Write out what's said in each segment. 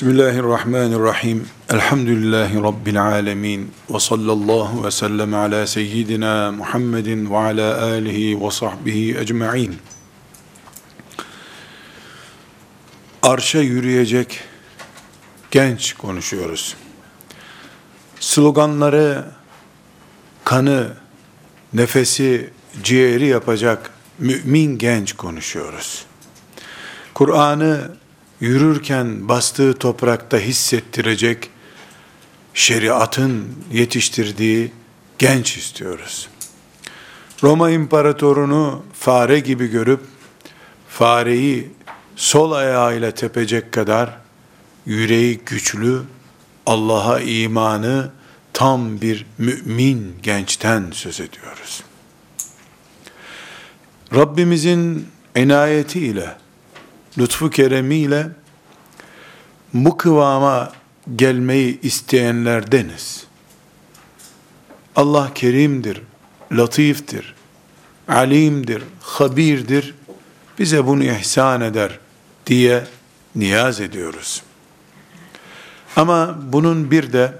Bismillahirrahmanirrahim. Elhamdülillahi Rabbil alemin. Ve sallallahu ve sellem ala seyyidina Muhammedin ve ala alihi ve sahbihi ecma'in. Arşa yürüyecek genç konuşuyoruz. Sloganları, kanı, nefesi, ciğeri yapacak mümin genç konuşuyoruz. Kur'an'ı yürürken bastığı toprakta hissettirecek şeriatın yetiştirdiği genç istiyoruz. Roma imparatorunu fare gibi görüp fareyi sol ayağıyla tepecek kadar yüreği güçlü, Allah'a imanı tam bir mümin gençten söz ediyoruz. Rabbimizin inayetiyle lütfu keremiyle bu kıvama gelmeyi isteyenlerdeniz. Allah kerimdir, latiftir, alimdir, habirdir. Bize bunu ihsan eder diye niyaz ediyoruz. Ama bunun bir de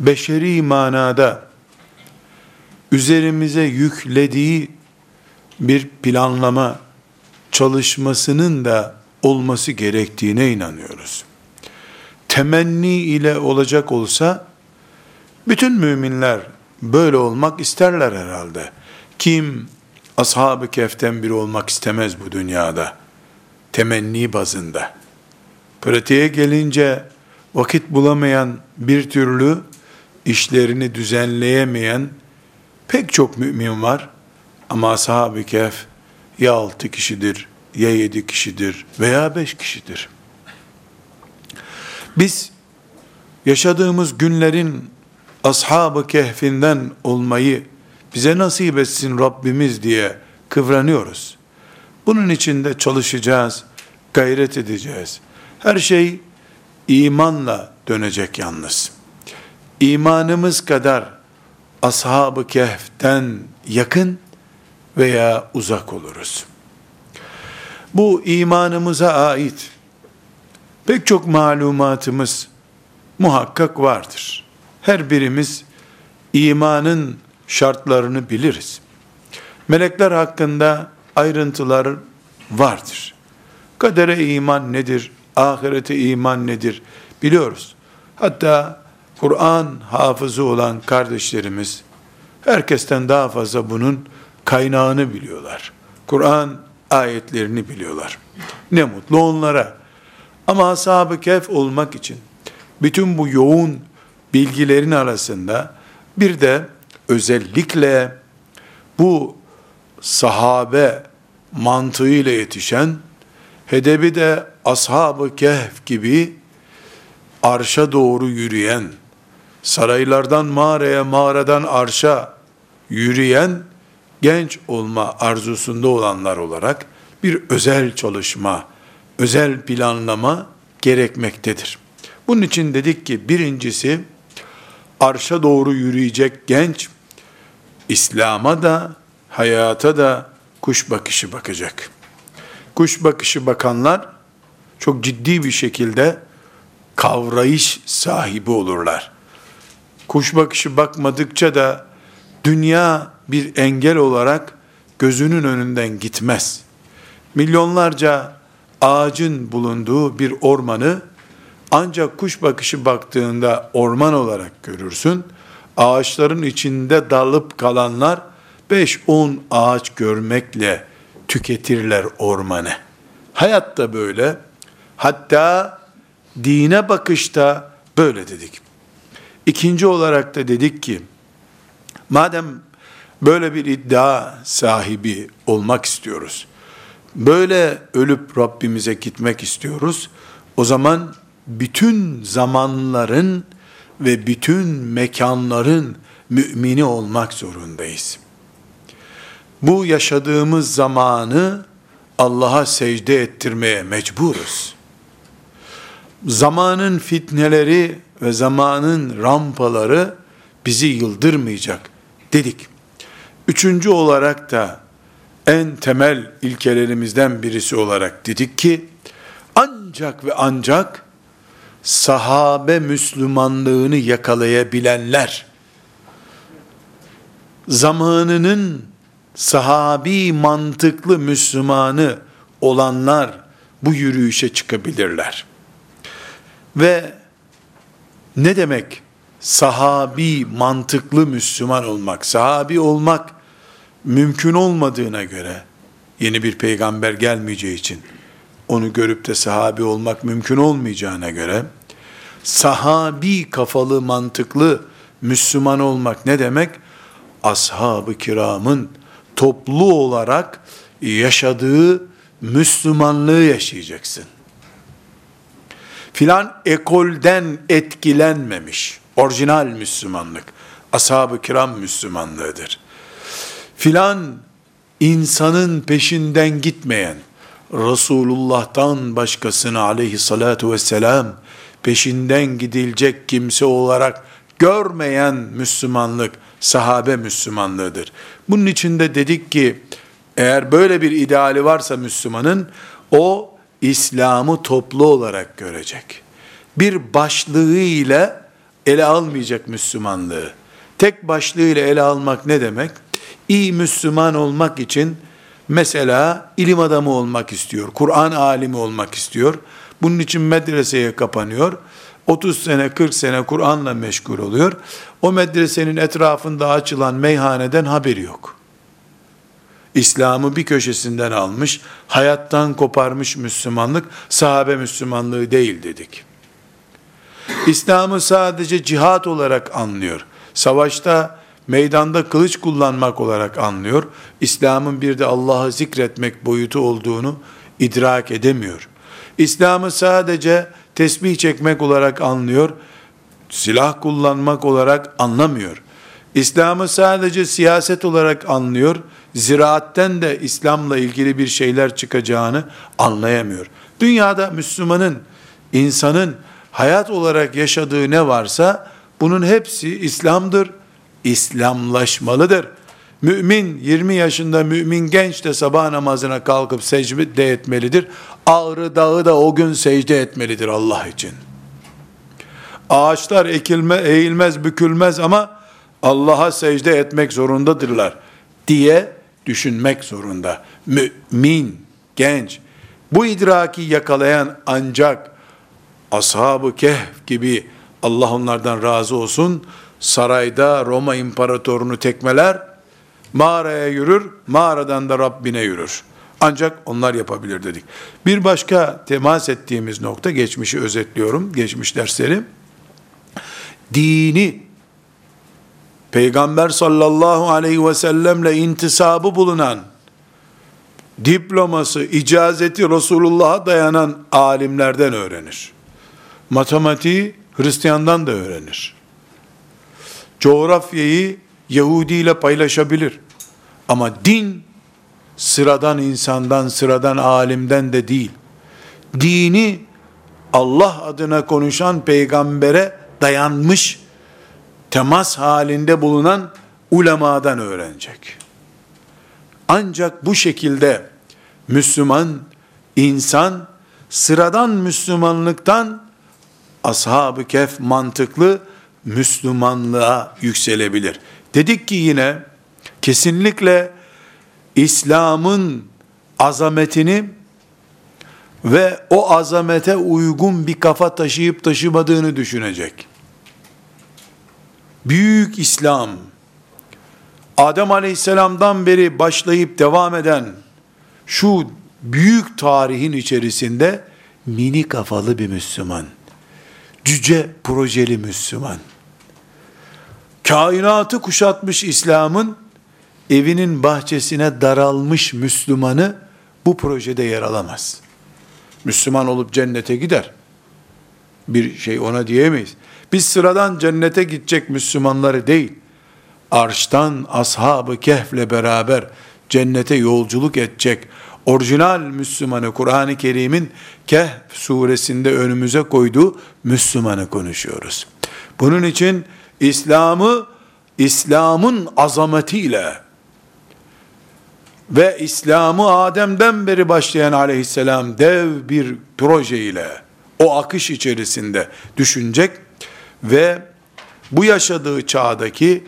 beşeri manada üzerimize yüklediği bir planlama çalışmasının da olması gerektiğine inanıyoruz. Temenni ile olacak olsa bütün müminler böyle olmak isterler herhalde. Kim ashab-ı keften biri olmak istemez bu dünyada. Temenni bazında. Pratiğe gelince vakit bulamayan bir türlü işlerini düzenleyemeyen pek çok mümin var. Ama ashab-ı kehf ya altı kişidir, ya yedi kişidir veya beş kişidir. Biz yaşadığımız günlerin ashab-ı kehfinden olmayı bize nasip etsin Rabbimiz diye kıvranıyoruz. Bunun için de çalışacağız, gayret edeceğiz. Her şey imanla dönecek yalnız. İmanımız kadar ashab-ı kehften yakın veya uzak oluruz. Bu imanımıza ait pek çok malumatımız muhakkak vardır. Her birimiz imanın şartlarını biliriz. Melekler hakkında ayrıntılar vardır. Kadere iman nedir? Ahirete iman nedir? Biliyoruz. Hatta Kur'an hafızı olan kardeşlerimiz herkesten daha fazla bunun kaynağını biliyorlar. Kur'an ayetlerini biliyorlar. Ne mutlu onlara. Ama ashab-ı kehf olmak için bütün bu yoğun bilgilerin arasında bir de özellikle bu sahabe mantığıyla yetişen hedebi de ashab-ı kehf gibi arşa doğru yürüyen saraylardan mağaraya mağaradan arşa yürüyen genç olma arzusunda olanlar olarak bir özel çalışma, özel planlama gerekmektedir. Bunun için dedik ki birincisi arşa doğru yürüyecek genç İslam'a da hayata da kuş bakışı bakacak. Kuş bakışı bakanlar çok ciddi bir şekilde kavrayış sahibi olurlar. Kuş bakışı bakmadıkça da dünya bir engel olarak gözünün önünden gitmez. Milyonlarca ağacın bulunduğu bir ormanı ancak kuş bakışı baktığında orman olarak görürsün. Ağaçların içinde dalıp kalanlar 5-10 ağaç görmekle tüketirler ormanı. Hayat da böyle. Hatta dine bakışta böyle dedik. İkinci olarak da dedik ki, madem böyle bir iddia sahibi olmak istiyoruz, böyle ölüp Rabbimize gitmek istiyoruz, o zaman bütün zamanların ve bütün mekanların mümini olmak zorundayız. Bu yaşadığımız zamanı Allah'a secde ettirmeye mecburuz. Zamanın fitneleri ve zamanın rampaları bizi yıldırmayacak dedik. Üçüncü olarak da en temel ilkelerimizden birisi olarak dedik ki ancak ve ancak sahabe Müslümanlığını yakalayabilenler, zamanının sahabi mantıklı Müslümanı olanlar bu yürüyüşe çıkabilirler. Ve ne demek sahabi mantıklı Müslüman olmak? Sahabi olmak mümkün olmadığına göre yeni bir peygamber gelmeyeceği için onu görüp de sahabi olmak mümkün olmayacağına göre sahabi kafalı mantıklı Müslüman olmak ne demek? Ashab-ı kiramın toplu olarak yaşadığı Müslümanlığı yaşayacaksın. Filan ekolden etkilenmemiş, orijinal Müslümanlık, ashab-ı kiram Müslümanlığıdır. Filan insanın peşinden gitmeyen, Resulullah'tan başkasını aleyhissalatu vesselam peşinden gidilecek kimse olarak görmeyen Müslümanlık sahabe Müslümanlığıdır. Bunun için de dedik ki eğer böyle bir ideali varsa Müslümanın o İslam'ı toplu olarak görecek. Bir başlığı ile ele almayacak Müslümanlığı. Tek başlığı ile ele almak ne demek? İyi Müslüman olmak için mesela ilim adamı olmak istiyor, Kur'an alimi olmak istiyor. Bunun için medreseye kapanıyor. 30 sene 40 sene Kur'an'la meşgul oluyor. O medresenin etrafında açılan meyhaneden haberi yok. İslam'ı bir köşesinden almış, hayattan koparmış Müslümanlık, sahabe Müslümanlığı değil dedik. İslam'ı sadece cihat olarak anlıyor. Savaşta, meydanda kılıç kullanmak olarak anlıyor. İslam'ın bir de Allah'ı zikretmek boyutu olduğunu idrak edemiyor. İslam'ı sadece tesbih çekmek olarak anlıyor, silah kullanmak olarak anlamıyor. İslam'ı sadece siyaset olarak anlıyor, ziraatten de İslam'la ilgili bir şeyler çıkacağını anlayamıyor. Dünyada Müslümanın, insanın hayat olarak yaşadığı ne varsa bunun hepsi İslam'dır, İslamlaşmalıdır. Mümin 20 yaşında mümin genç de sabah namazına kalkıp secde etmelidir. Ağrı dağı da o gün secde etmelidir Allah için. Ağaçlar ekilme, eğilmez, bükülmez ama Allah'a secde etmek zorundadırlar diye düşünmek zorunda. Mümin, genç, bu idraki yakalayan ancak ashab-ı kehf gibi Allah onlardan razı olsun sarayda Roma imparatorunu tekmeler Mağaraya yürür, mağaradan da Rabbine yürür. Ancak onlar yapabilir dedik. Bir başka temas ettiğimiz nokta, geçmişi özetliyorum, geçmiş dersleri. Dini, Peygamber sallallahu aleyhi ve sellemle intisabı bulunan, diploması, icazeti Resulullah'a dayanan alimlerden öğrenir. Matematiği Hristiyandan da öğrenir. Coğrafyayı Yahudi ile paylaşabilir. Ama din sıradan insandan, sıradan alimden de değil. Dini Allah adına konuşan peygambere dayanmış, temas halinde bulunan ulemadan öğrenecek. Ancak bu şekilde Müslüman, insan, sıradan Müslümanlıktan ashab-ı kef mantıklı Müslümanlığa yükselebilir. Dedik ki yine, kesinlikle İslam'ın azametini ve o azamete uygun bir kafa taşıyıp taşımadığını düşünecek. Büyük İslam, Adem Aleyhisselam'dan beri başlayıp devam eden şu büyük tarihin içerisinde mini kafalı bir Müslüman, cüce projeli Müslüman, kainatı kuşatmış İslam'ın evinin bahçesine daralmış Müslümanı bu projede yer alamaz. Müslüman olup cennete gider. Bir şey ona diyemeyiz. Biz sıradan cennete gidecek Müslümanları değil, arştan ashab-ı kehfle beraber cennete yolculuk edecek orijinal Müslümanı Kur'an-ı Kerim'in Kehf suresinde önümüze koyduğu Müslümanı konuşuyoruz. Bunun için İslam'ı İslam'ın azametiyle ve İslam'ı Adem'den beri başlayan aleyhisselam dev bir proje ile O akış içerisinde düşünecek ve bu yaşadığı çağdaki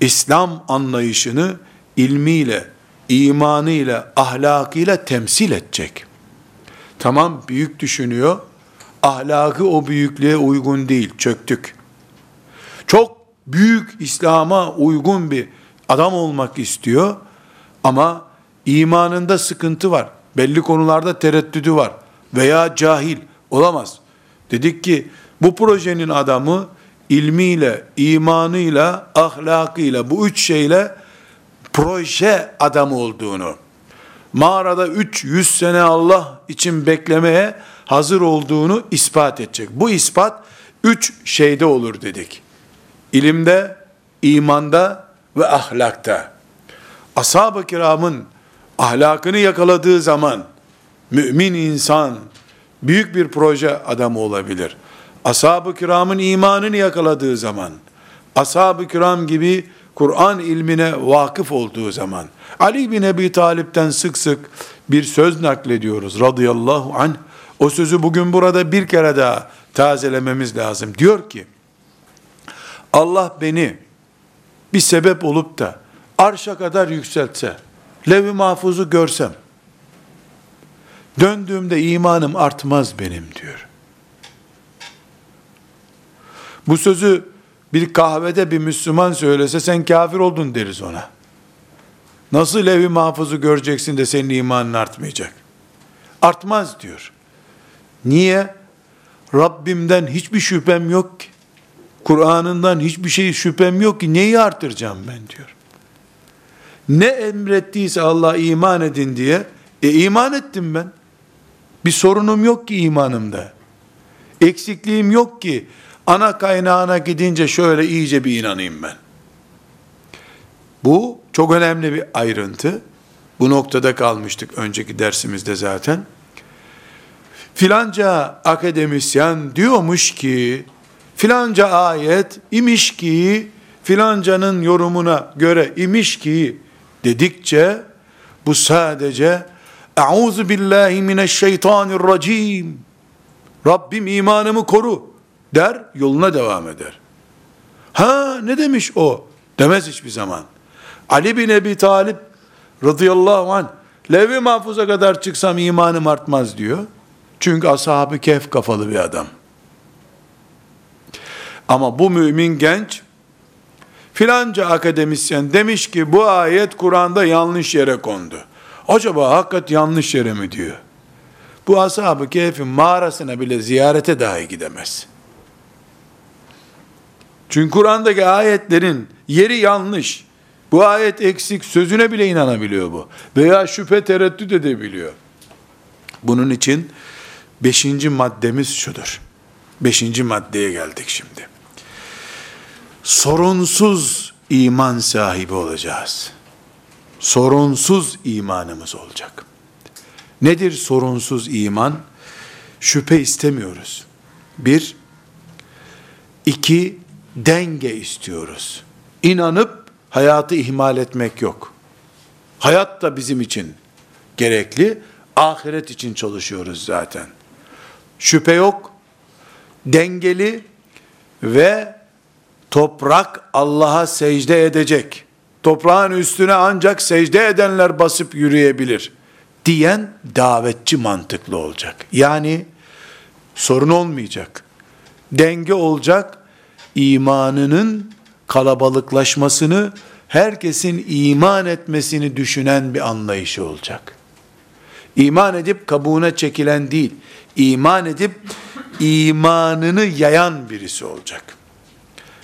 İslam anlayışını ilmiyle, imanıyla, ahlakıyla temsil edecek. Tamam büyük düşünüyor, ahlakı o büyüklüğe uygun değil, çöktük. Çok büyük İslam'a uygun bir adam olmak istiyor ama imanında sıkıntı var. Belli konularda tereddüdü var veya cahil olamaz. Dedik ki bu projenin adamı ilmiyle, imanıyla, ahlakıyla bu üç şeyle proje adamı olduğunu, mağarada 300 sene Allah için beklemeye hazır olduğunu ispat edecek. Bu ispat üç şeyde olur dedik. İlimde, imanda ve ahlakta. Ashab-ı kiramın ahlakını yakaladığı zaman mümin insan büyük bir proje adamı olabilir. Ashab-ı kiramın imanını yakaladığı zaman, ashab-ı kiram gibi Kur'an ilmine vakıf olduğu zaman, Ali bin Ebi Talip'ten sık sık bir söz naklediyoruz radıyallahu anh. O sözü bugün burada bir kere daha tazelememiz lazım. Diyor ki, Allah beni bir sebep olup da arşa kadar yükseltse, levi mahfuzu görsem, döndüğümde imanım artmaz benim diyor. Bu sözü bir kahvede bir Müslüman söylese sen kafir oldun deriz ona. Nasıl levi mahfuzu göreceksin de senin imanın artmayacak? Artmaz diyor. Niye? Rabbimden hiçbir şüphem yok ki. Kur'an'ından hiçbir şey şüphem yok ki. Neyi artıracağım ben diyor. Ne emrettiyse Allah iman edin diye, e iman ettim ben. Bir sorunum yok ki imanımda. Eksikliğim yok ki ana kaynağına gidince şöyle iyice bir inanayım ben. Bu çok önemli bir ayrıntı. Bu noktada kalmıştık önceki dersimizde zaten. Filanca akademisyen diyormuş ki, filanca ayet imiş ki, filancanın yorumuna göre imiş ki dedikçe, bu sadece Euzu billahi mineşşeytanirracim. Rabbim imanımı koru der, yoluna devam eder. Ha ne demiş o? Demez hiçbir zaman. Ali bin Ebi Talip radıyallahu anh Levi mahfuza kadar çıksam imanım artmaz diyor. Çünkü ashab-ı kehf kafalı bir adam. Ama bu mümin genç filanca akademisyen demiş ki bu ayet Kur'an'da yanlış yere kondu. Acaba hakikat yanlış yere mi diyor? Bu ashab-ı kehfin mağarasına bile ziyarete dahi gidemez. Çünkü Kur'an'daki ayetlerin yeri yanlış. Bu ayet eksik sözüne bile inanabiliyor bu. Veya şüphe tereddüt edebiliyor. Bunun için beşinci maddemiz şudur. Beşinci maddeye geldik şimdi. Sorunsuz iman sahibi olacağız. Sorunsuz imanımız olacak. Nedir sorunsuz iman? Şüphe istemiyoruz. Bir, iki, denge istiyoruz. İnanıp hayatı ihmal etmek yok. Hayat da bizim için gerekli. Ahiret için çalışıyoruz zaten. Şüphe yok. Dengeli ve toprak Allah'a secde edecek. Toprağın üstüne ancak secde edenler basıp yürüyebilir diyen davetçi mantıklı olacak. Yani sorun olmayacak. Denge olacak imanının kalabalıklaşmasını, herkesin iman etmesini düşünen bir anlayışı olacak. İman edip kabuğuna çekilen değil, iman edip imanını yayan birisi olacak.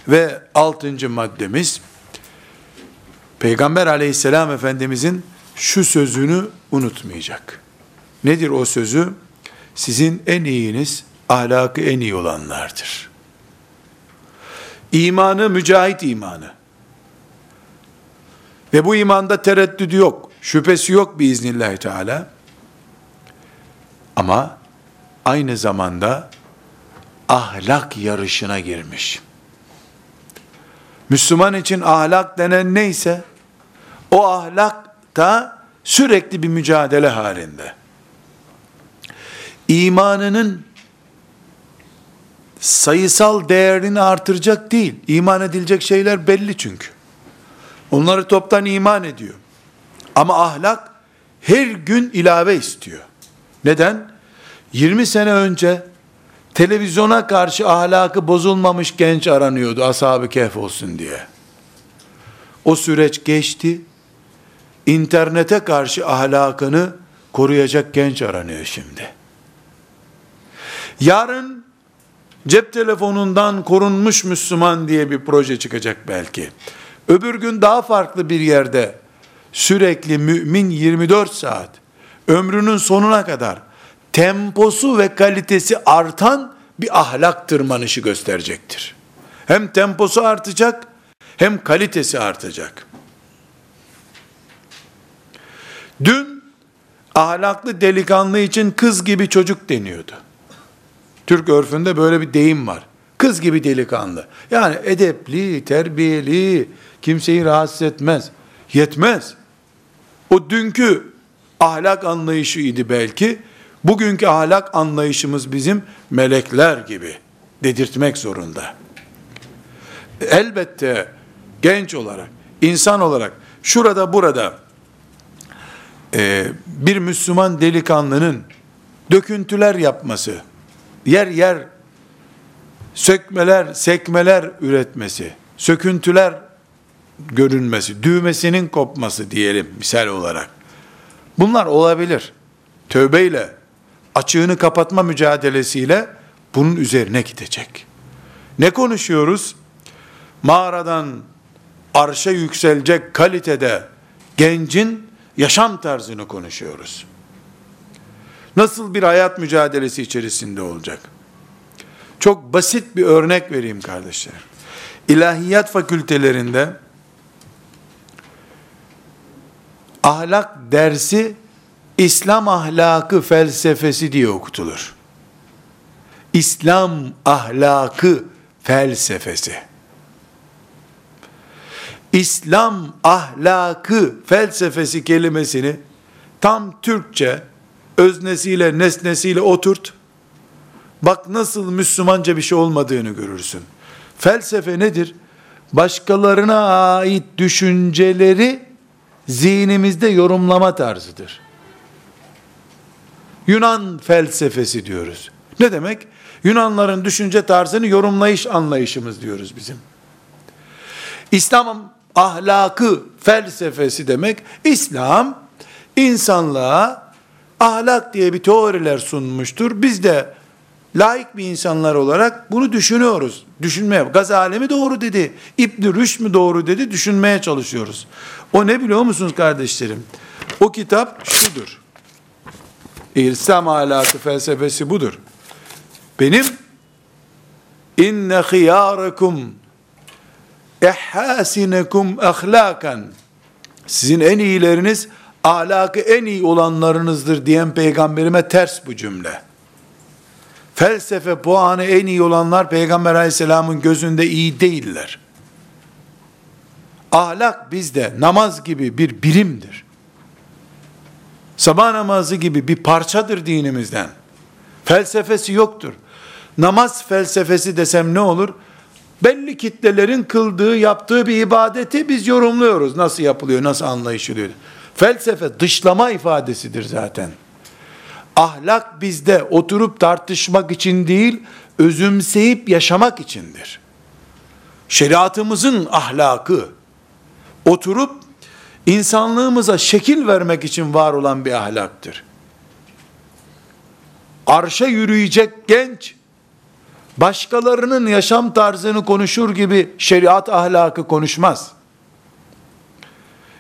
Ve altıncı maddemiz, Peygamber aleyhisselam efendimizin şu sözünü unutmayacak. Nedir o sözü? Sizin en iyiniz, ahlakı en iyi olanlardır. İmanı mücahit imanı. Ve bu imanda tereddüdü yok, şüphesi yok biiznillahü teala. Ama aynı zamanda ahlak yarışına girmiş. Müslüman için ahlak denen neyse, o ahlakta sürekli bir mücadele halinde. İmanının sayısal değerini artıracak değil. İman edilecek şeyler belli çünkü. Onları toptan iman ediyor. Ama ahlak her gün ilave istiyor. Neden? 20 sene önce televizyona karşı ahlakı bozulmamış genç aranıyordu ashab-ı kehf olsun diye. O süreç geçti. İnternete karşı ahlakını koruyacak genç aranıyor şimdi. Yarın cep telefonundan korunmuş Müslüman diye bir proje çıkacak belki. Öbür gün daha farklı bir yerde sürekli mümin 24 saat ömrünün sonuna kadar temposu ve kalitesi artan bir ahlak tırmanışı gösterecektir. Hem temposu artacak hem kalitesi artacak. Dün ahlaklı delikanlı için kız gibi çocuk deniyordu. Türk örfünde böyle bir deyim var. Kız gibi delikanlı. Yani edepli, terbiyeli, kimseyi rahatsız etmez. Yetmez. O dünkü ahlak anlayışıydı belki. Bugünkü ahlak anlayışımız bizim melekler gibi dedirtmek zorunda. Elbette genç olarak, insan olarak şurada burada e, bir Müslüman delikanlının döküntüler yapması, yer yer sökmeler, sekmeler üretmesi, söküntüler görünmesi, düğmesinin kopması diyelim misal olarak. Bunlar olabilir. Tövbeyle, açığını kapatma mücadelesiyle bunun üzerine gidecek. Ne konuşuyoruz? Mağaradan arşa yükselecek kalitede gencin yaşam tarzını konuşuyoruz. Nasıl bir hayat mücadelesi içerisinde olacak? Çok basit bir örnek vereyim kardeşler. İlahiyat fakültelerinde ahlak dersi İslam ahlakı felsefesi diye okutulur. İslam ahlakı felsefesi. İslam ahlakı felsefesi kelimesini tam Türkçe öznesiyle nesnesiyle oturt. Bak nasıl Müslümanca bir şey olmadığını görürsün. Felsefe nedir? Başkalarına ait düşünceleri zihnimizde yorumlama tarzıdır. Yunan felsefesi diyoruz. Ne demek? Yunanların düşünce tarzını yorumlayış anlayışımız diyoruz bizim. İslam ahlakı felsefesi demek, İslam insanlığa ahlak diye bir teoriler sunmuştur. Biz de laik bir insanlar olarak bunu düşünüyoruz. Düşünmeye, Gazali mi doğru dedi, İbn Rüşd mü doğru dedi, düşünmeye çalışıyoruz. O ne biliyor musunuz kardeşlerim? O kitap şudur. İslam ahlakı felsefesi budur. Benim inne hiyarakum ehhasinekum ahlakan sizin en iyileriniz ahlakı en iyi olanlarınızdır diyen peygamberime ters bu cümle. Felsefe puanı en iyi olanlar peygamber aleyhisselamın gözünde iyi değiller. Ahlak bizde namaz gibi bir birimdir. Sabah namazı gibi bir parçadır dinimizden. Felsefesi yoktur. Namaz felsefesi desem ne olur? Belli kitlelerin kıldığı, yaptığı bir ibadeti biz yorumluyoruz. Nasıl yapılıyor, nasıl anlayışılıyor. Felsefe dışlama ifadesidir zaten. Ahlak bizde oturup tartışmak için değil, özümseyip yaşamak içindir. Şeriatımızın ahlakı, oturup insanlığımıza şekil vermek için var olan bir ahlaktır. Arşa yürüyecek genç, başkalarının yaşam tarzını konuşur gibi şeriat ahlakı konuşmaz.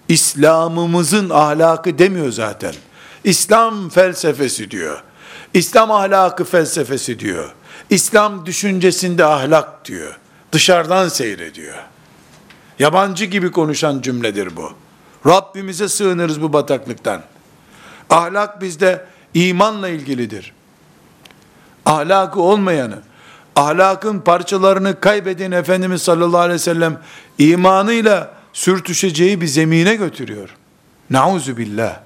İslam'ımızın ahlakı demiyor zaten. İslam felsefesi diyor. İslam ahlakı felsefesi diyor. İslam düşüncesinde ahlak diyor. Dışarıdan seyrediyor. Yabancı gibi konuşan cümledir bu. Rabbimize sığınırız bu bataklıktan. Ahlak bizde imanla ilgilidir. Ahlakı olmayanı, ahlakın parçalarını kaybeden Efendimiz sallallahu aleyhi ve sellem imanıyla sürtüşeceği bir zemine götürüyor. Nauzu billah.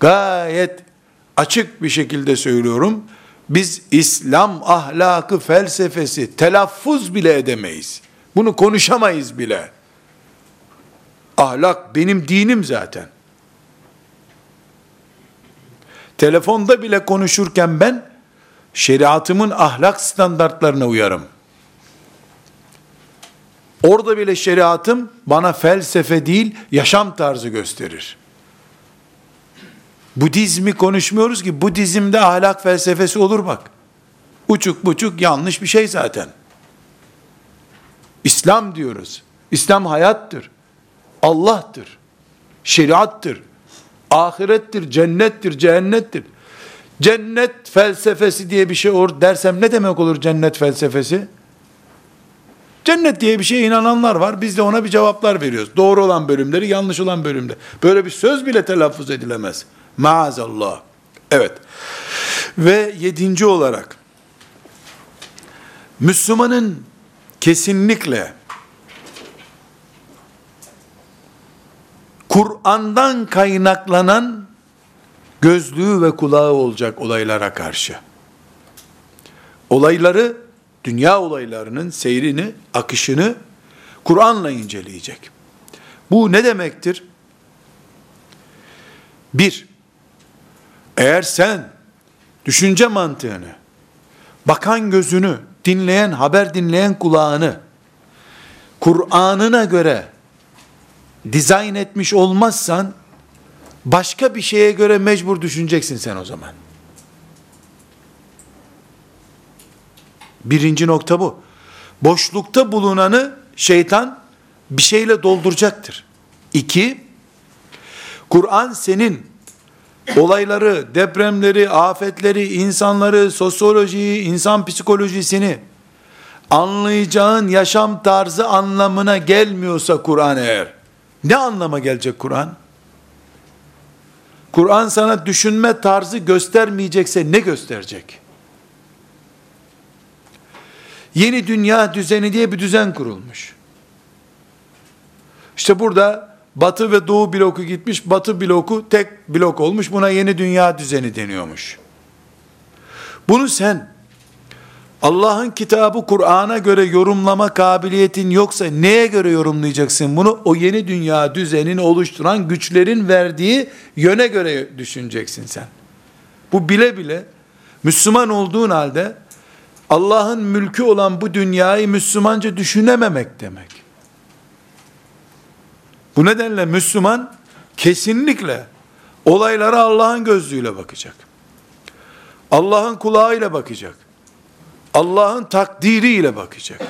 Gayet açık bir şekilde söylüyorum. Biz İslam ahlakı felsefesi telaffuz bile edemeyiz. Bunu konuşamayız bile. Ahlak benim dinim zaten. Telefonda bile konuşurken ben şeriatımın ahlak standartlarına uyarım. Orada bile şeriatım bana felsefe değil, yaşam tarzı gösterir. Budizmi konuşmuyoruz ki, Budizmde ahlak felsefesi olur bak. Uçuk buçuk yanlış bir şey zaten. İslam diyoruz. İslam hayattır. Allah'tır. Şeriattır. Ahirettir, cennettir, cehennettir. Cennet felsefesi diye bir şey olur dersem ne demek olur cennet felsefesi? Cennet diye bir şeye inananlar var. Biz de ona bir cevaplar veriyoruz. Doğru olan bölümleri, yanlış olan bölümde. Böyle bir söz bile telaffuz edilemez. Maazallah. Evet. Ve yedinci olarak Müslümanın kesinlikle Kur'an'dan kaynaklanan gözlüğü ve kulağı olacak olaylara karşı. Olayları, dünya olaylarının seyrini, akışını Kur'an'la inceleyecek. Bu ne demektir? Bir, eğer sen düşünce mantığını, bakan gözünü, dinleyen, haber dinleyen kulağını, Kur'an'ına göre dizayn etmiş olmazsan, başka bir şeye göre mecbur düşüneceksin sen o zaman. Birinci nokta bu. Boşlukta bulunanı şeytan bir şeyle dolduracaktır. İki, Kur'an senin olayları, depremleri, afetleri, insanları, sosyolojiyi, insan psikolojisini anlayacağın yaşam tarzı anlamına gelmiyorsa Kur'an eğer, ne anlama gelecek Kur'an? Kur'an sana düşünme tarzı göstermeyecekse ne gösterecek? Yeni dünya düzeni diye bir düzen kurulmuş. İşte burada batı ve doğu bloku gitmiş, batı bloku tek blok olmuş, buna yeni dünya düzeni deniyormuş. Bunu sen Allah'ın kitabı Kur'an'a göre yorumlama kabiliyetin yoksa neye göre yorumlayacaksın bunu? O yeni dünya düzenini oluşturan güçlerin verdiği yöne göre düşüneceksin sen. Bu bile bile Müslüman olduğun halde Allah'ın mülkü olan bu dünyayı Müslümanca düşünememek demek. Bu nedenle Müslüman kesinlikle olaylara Allah'ın gözlüğüyle bakacak. Allah'ın kulağıyla bakacak. Allah'ın takdiriyle bakacak.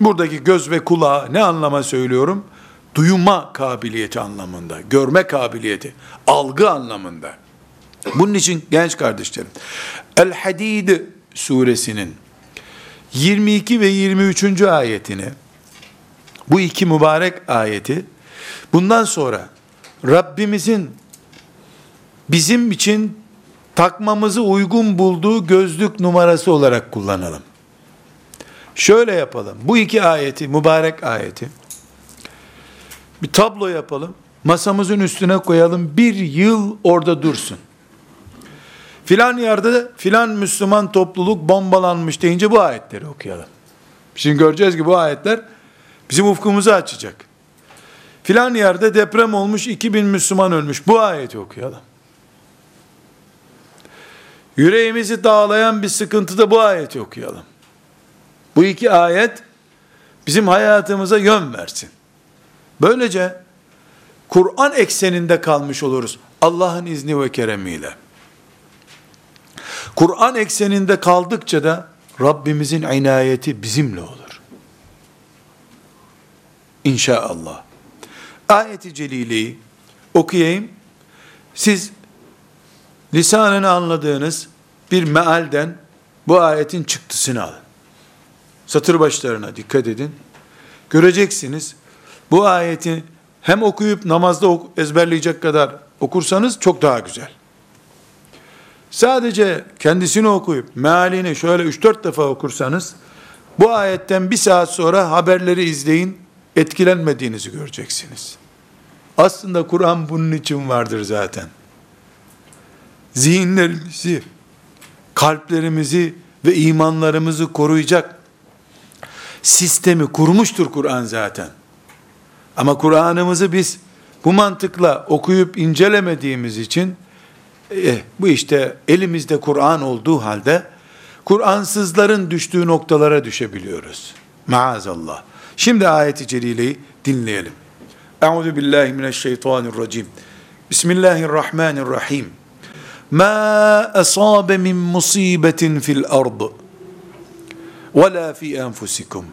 Buradaki göz ve kulağı ne anlama söylüyorum? Duyuma kabiliyeti anlamında, görme kabiliyeti, algı anlamında. Bunun için genç kardeşlerim, El Hadid suresinin 22 ve 23. ayetini, bu iki mübarek ayeti, bundan sonra Rabbimizin bizim için takmamızı uygun bulduğu gözlük numarası olarak kullanalım. Şöyle yapalım. Bu iki ayeti, mübarek ayeti bir tablo yapalım. Masamızın üstüne koyalım. Bir yıl orada dursun. Filan yerde filan Müslüman topluluk bombalanmış deyince bu ayetleri okuyalım. Şimdi göreceğiz ki bu ayetler bizim ufkumuzu açacak. Filan yerde deprem olmuş, 2000 Müslüman ölmüş. Bu ayeti okuyalım. Yüreğimizi dağlayan bir sıkıntıda bu ayeti okuyalım. Bu iki ayet bizim hayatımıza yön versin. Böylece Kur'an ekseninde kalmış oluruz. Allah'ın izni ve keremiyle. Kur'an ekseninde kaldıkça da Rabbimizin inayeti bizimle olur. İnşallah. Ayeti celileyi okuyayım. Siz lisanını anladığınız bir mealden bu ayetin çıktısını alın. Satır başlarına dikkat edin. Göreceksiniz bu ayeti hem okuyup namazda ezberleyecek kadar okursanız çok daha güzel. Sadece kendisini okuyup mealini şöyle 3-4 defa okursanız bu ayetten bir saat sonra haberleri izleyin etkilenmediğinizi göreceksiniz. Aslında Kur'an bunun için vardır zaten zihinlerimizi kalplerimizi ve imanlarımızı koruyacak sistemi kurmuştur Kur'an zaten. Ama Kur'an'ımızı biz bu mantıkla okuyup incelemediğimiz için eh, bu işte elimizde Kur'an olduğu halde Kur'ansızların düştüğü noktalara düşebiliyoruz. Maazallah. Şimdi ayet-i celileyi dinleyelim. Euzu billahi mineşşeytanirracim. Bismillahirrahmanirrahim. Ma asabe min musibetin fil ard ve la fi enfusikum.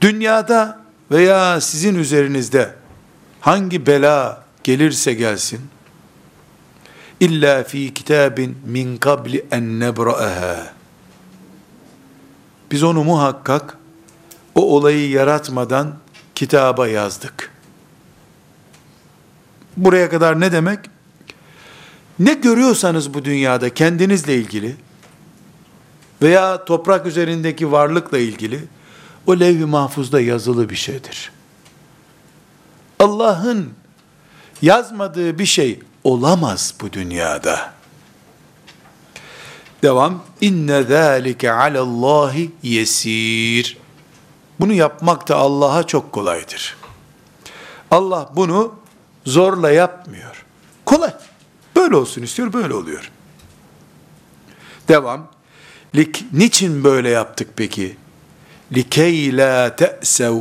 Dünyada veya sizin üzerinizde hangi bela gelirse gelsin illa fi kitabin min qabli en nebra'aha biz onu muhakkak o olayı yaratmadan kitaba yazdık. Buraya kadar ne demek? Ne görüyorsanız bu dünyada kendinizle ilgili veya toprak üzerindeki varlıkla ilgili o levh-i mahfuzda yazılı bir şeydir. Allah'ın yazmadığı bir şey olamaz bu dünyada. Devam. İnne zâlike alallahi yesir. Bunu yapmak da Allah'a çok kolaydır. Allah bunu zorla yapmıyor. Kolay. Böyle olsun istiyor, böyle oluyor. Devam. Lik, niçin böyle yaptık peki? Likey la te'sev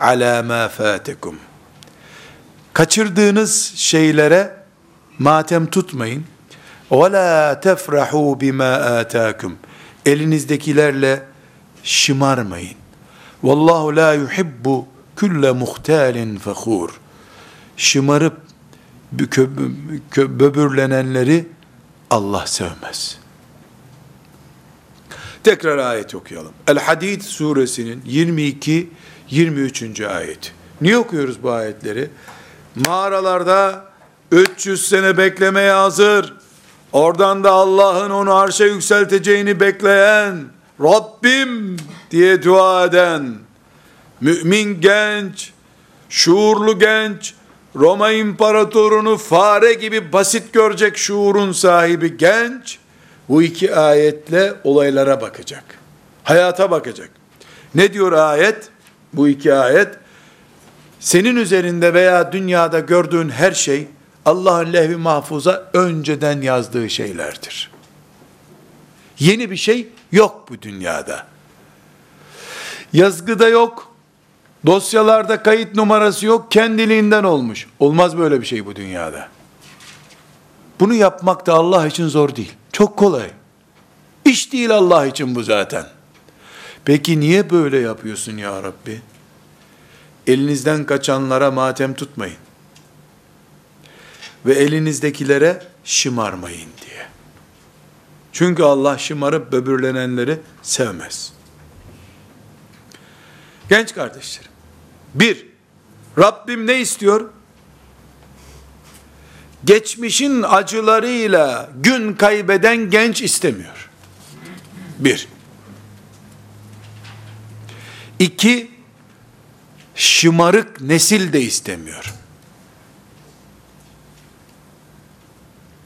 ala ma fatekum. Kaçırdığınız şeylere matem tutmayın. Ve la tefrahu bima atakum. Elinizdekilerle şımarmayın. Vallahu la yuhibbu külle muhtalin fehur. Şımarıp böbürlenenleri Allah sevmez. Tekrar ayet okuyalım. El-Hadid suresinin 22 23. ayet. Niye okuyoruz bu ayetleri? Mağaralarda 300 sene beklemeye hazır. Oradan da Allah'ın onu arşa yükselteceğini bekleyen Rabbim diye dua eden mümin genç, şuurlu genç, Roma imparatorunu fare gibi basit görecek şuurun sahibi genç, bu iki ayetle olaylara bakacak. Hayata bakacak. Ne diyor ayet? Bu iki ayet, senin üzerinde veya dünyada gördüğün her şey, Allah'ın lehvi mahfuza önceden yazdığı şeylerdir. Yeni bir şey yok bu dünyada. Yazgıda yok, dosyalarda kayıt numarası yok, kendiliğinden olmuş. Olmaz böyle bir şey bu dünyada. Bunu yapmak da Allah için zor değil. Çok kolay. İş değil Allah için bu zaten. Peki niye böyle yapıyorsun ya Rabbi? Elinizden kaçanlara matem tutmayın ve elinizdekilere şımarmayın diye. Çünkü Allah şımarıp böbürlenenleri sevmez. Genç kardeşlerim, bir, Rabbim ne istiyor? Geçmişin acılarıyla gün kaybeden genç istemiyor. Bir. İki, şımarık nesil de istemiyor.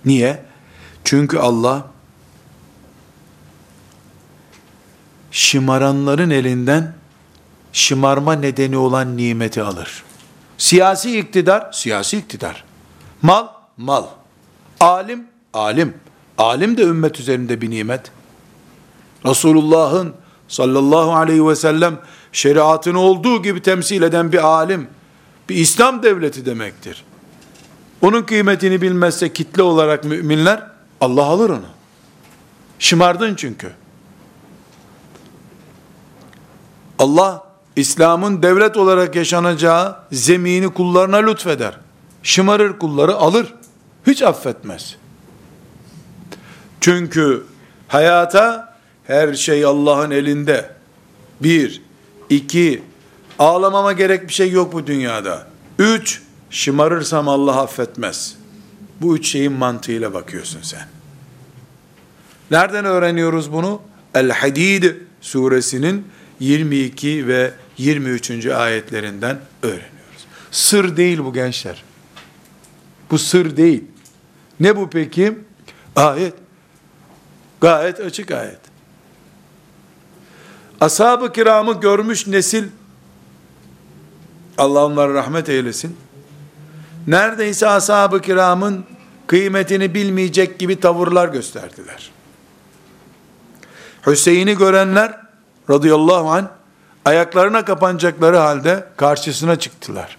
Niye? Çünkü Allah şımaranların elinden şımarma nedeni olan nimeti alır. Siyasi iktidar, siyasi iktidar. Mal, mal. Alim, alim. Alim de ümmet üzerinde bir nimet. Resulullah'ın sallallahu aleyhi ve sellem şeriatını olduğu gibi temsil eden bir alim, bir İslam devleti demektir. Onun kıymetini bilmezse kitle olarak müminler Allah alır onu. Şımardın çünkü. Allah İslam'ın devlet olarak yaşanacağı zemini kullarına lütfeder. Şımarır kulları alır. Hiç affetmez. Çünkü hayata her şey Allah'ın elinde. Bir, iki, ağlamama gerek bir şey yok bu dünyada. Üç, şımarırsam Allah affetmez. Bu üç şeyin mantığıyla bakıyorsun sen. Nereden öğreniyoruz bunu? El-Hadid suresinin 22 ve 23. ayetlerinden öğreniyoruz. Sır değil bu gençler. Bu sır değil. Ne bu peki? Ayet. Gayet açık ayet. Ashab-ı kiramı görmüş nesil, Allah onlara rahmet eylesin, neredeyse ashab-ı kiramın kıymetini bilmeyecek gibi tavırlar gösterdiler. Hüseyin'i görenler radıyallahu anh ayaklarına kapanacakları halde karşısına çıktılar.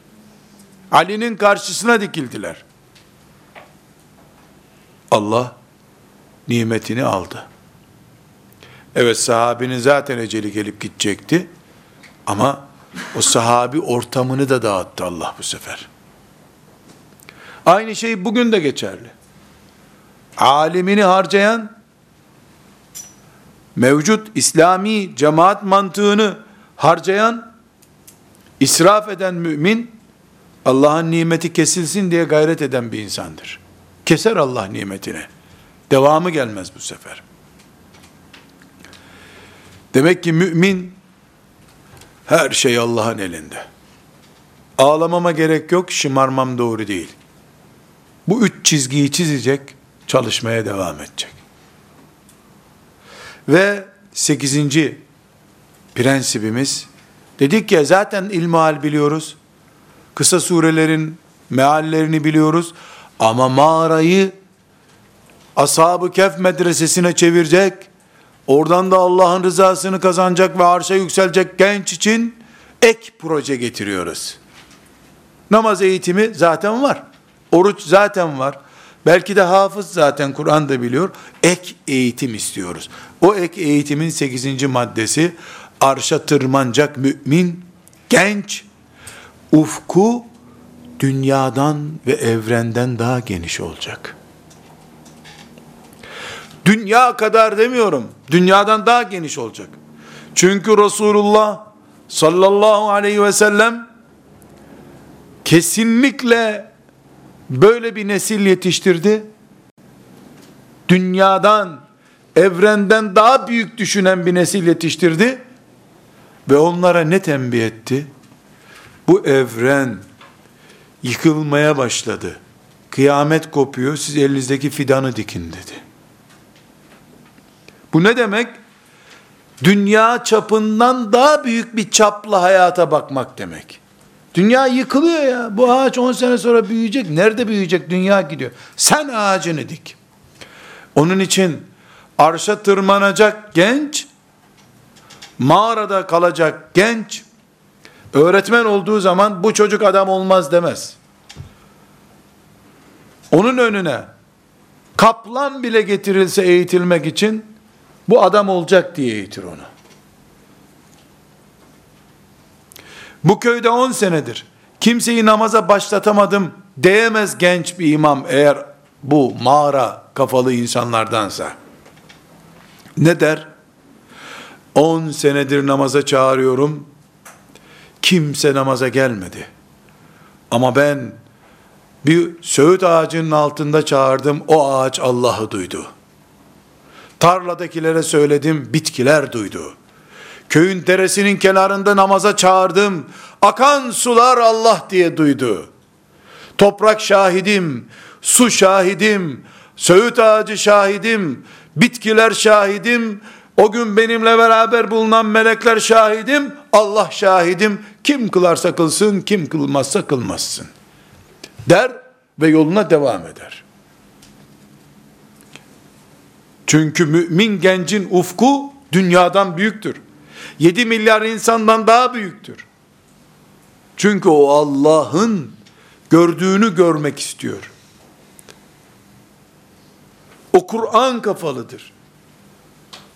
Ali'nin karşısına dikildiler. Allah nimetini aldı. Evet sahabinin zaten eceli gelip gidecekti. Ama o sahabi ortamını da dağıttı Allah bu sefer. Aynı şey bugün de geçerli. Alimini harcayan, mevcut İslami cemaat mantığını harcayan, israf eden mümin, Allah'ın nimeti kesilsin diye gayret eden bir insandır. Keser Allah nimetine. Devamı gelmez bu sefer. Demek ki mümin her şey Allah'ın elinde. Ağlamama gerek yok, şımarmam doğru değil. Bu üç çizgiyi çizecek, çalışmaya devam edecek. Ve sekizinci prensibimiz, dedik ya zaten ilmihal biliyoruz, kısa surelerin meallerini biliyoruz, ama mağarayı Ashab-ı Kehf medresesine çevirecek, oradan da Allah'ın rızasını kazanacak ve arşa yükselecek genç için ek proje getiriyoruz. Namaz eğitimi zaten var. Oruç zaten var. Belki de hafız zaten Kur'an da biliyor. Ek eğitim istiyoruz. O ek eğitimin 8. maddesi arşa tırmanacak mümin, genç, ufku dünyadan ve evrenden daha geniş olacak. Dünya kadar demiyorum. Dünyadan daha geniş olacak. Çünkü Resulullah sallallahu aleyhi ve sellem kesinlikle böyle bir nesil yetiştirdi. Dünyadan, evrenden daha büyük düşünen bir nesil yetiştirdi. Ve onlara ne tembih etti? Bu evren yıkılmaya başladı. Kıyamet kopuyor, siz elinizdeki fidanı dikin dedi. Bu ne demek? Dünya çapından daha büyük bir çapla hayata bakmak demek. Dünya yıkılıyor ya. Bu ağaç 10 sene sonra büyüyecek. Nerede büyüyecek? Dünya gidiyor. Sen ağacını dik. Onun için arşa tırmanacak genç, mağarada kalacak genç, öğretmen olduğu zaman bu çocuk adam olmaz demez. Onun önüne kaplan bile getirilse eğitilmek için bu adam olacak diye eğitir onu. Bu köyde 10 senedir kimseyi namaza başlatamadım diyemez genç bir imam eğer bu mağara kafalı insanlardansa. Ne der? 10 senedir namaza çağırıyorum. Kimse namaza gelmedi. Ama ben bir söğüt ağacının altında çağırdım. O ağaç Allah'ı duydu. Tarladakilere söyledim, bitkiler duydu. Köyün deresinin kenarında namaza çağırdım. Akan sular Allah diye duydu. Toprak şahidim, su şahidim, söğüt ağacı şahidim, bitkiler şahidim, o gün benimle beraber bulunan melekler şahidim, Allah şahidim. Kim kılarsa kılsın, kim kılmazsa kılmazsın. Der ve yoluna devam eder. Çünkü mümin gencin ufku dünyadan büyüktür. 7 milyar insandan daha büyüktür. Çünkü o Allah'ın gördüğünü görmek istiyor. O Kur'an kafalıdır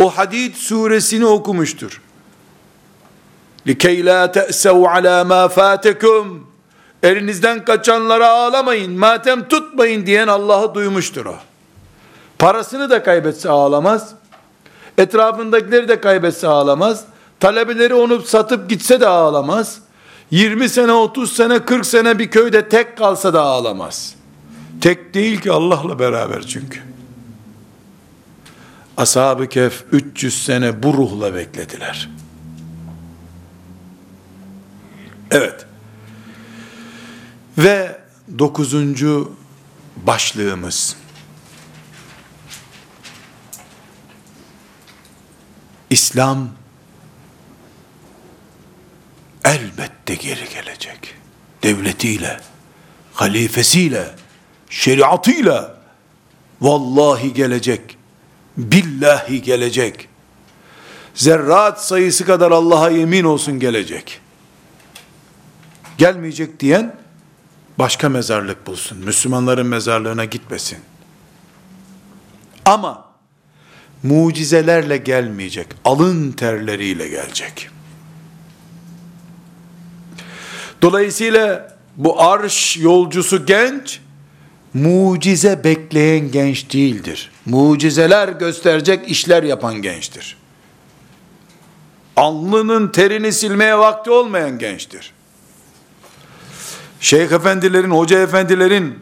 O Hadid suresini okumuştur. لِكَيْ لَا تَأْسَوْا عَلَى مَا فَاتَكُمْ Elinizden kaçanlara ağlamayın, matem tutmayın diyen Allah'ı duymuştur o. Parasını da kaybetse ağlamaz. Etrafındakileri de kaybetse ağlamaz. Talebeleri onu satıp gitse de ağlamaz. 20 sene, 30 sene, 40 sene bir köyde tek kalsa da ağlamaz. Tek değil ki Allah'la beraber çünkü. Ashab-ı Kehf 300 sene bu ruhla beklediler. Evet. Ve dokuzuncu başlığımız İslam elbette geri gelecek. Devletiyle, halifesiyle, şeriatıyla vallahi gelecek. Billahi gelecek. Zerrat sayısı kadar Allah'a yemin olsun gelecek. Gelmeyecek diyen başka mezarlık bulsun. Müslümanların mezarlığına gitmesin. Ama mucizelerle gelmeyecek. Alın terleriyle gelecek. Dolayısıyla bu arş yolcusu genç, mucize bekleyen genç değildir. Mucizeler gösterecek işler yapan gençtir. Alnının terini silmeye vakti olmayan gençtir. Şeyh efendilerin, hoca efendilerin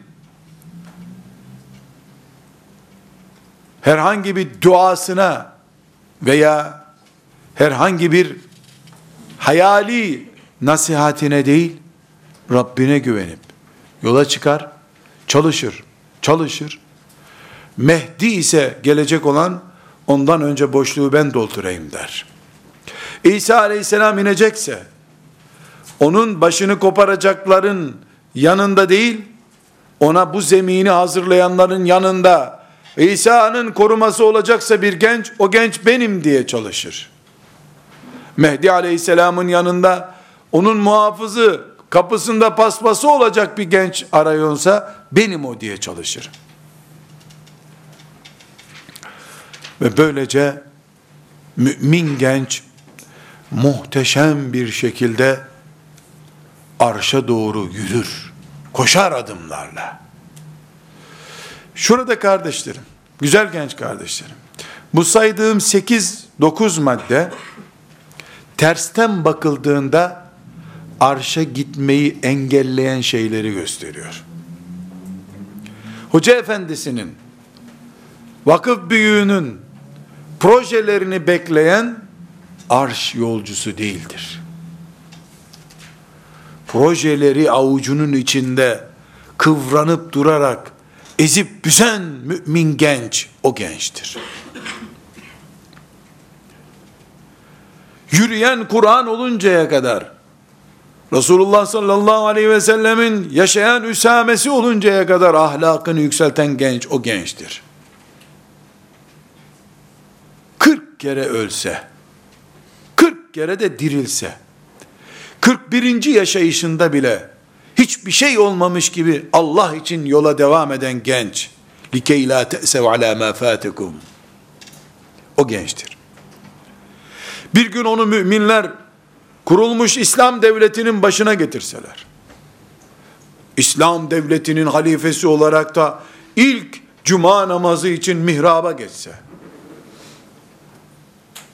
herhangi bir duasına veya herhangi bir hayali nasihatine değil, Rabbine güvenip yola çıkar, çalışır, çalışır. Mehdi ise gelecek olan ondan önce boşluğu ben doldurayım der. İsa aleyhisselam inecekse onun başını koparacakların yanında değil, ona bu zemini hazırlayanların yanında İsa'nın koruması olacaksa bir genç, o genç benim diye çalışır. Mehdi aleyhisselamın yanında onun muhafızı, kapısında paspası olacak bir genç arayonsa benim o diye çalışır. Ve böylece mümin genç muhteşem bir şekilde arşa doğru yürür. Koşar adımlarla. Şurada kardeşlerim, güzel genç kardeşlerim. Bu saydığım 8-9 madde tersten bakıldığında arşa gitmeyi engelleyen şeyleri gösteriyor. Hoca efendisinin, vakıf büyüğünün projelerini bekleyen arş yolcusu değildir. Projeleri avucunun içinde kıvranıp durarak ezip büzen mümin genç o gençtir. Yürüyen Kur'an oluncaya kadar Resulullah sallallahu aleyhi ve sellemin yaşayan üsamesi oluncaya kadar ahlakını yükselten genç o gençtir. 40 kere ölse, 40 kere de dirilse, 41. yaşayışında bile hiçbir şey olmamış gibi Allah için yola devam eden genç, likey la te'sev ala ma fatikum. O gençtir. Bir gün onu müminler kurulmuş İslam devletinin başına getirseler, İslam devletinin halifesi olarak da ilk cuma namazı için mihraba geçse,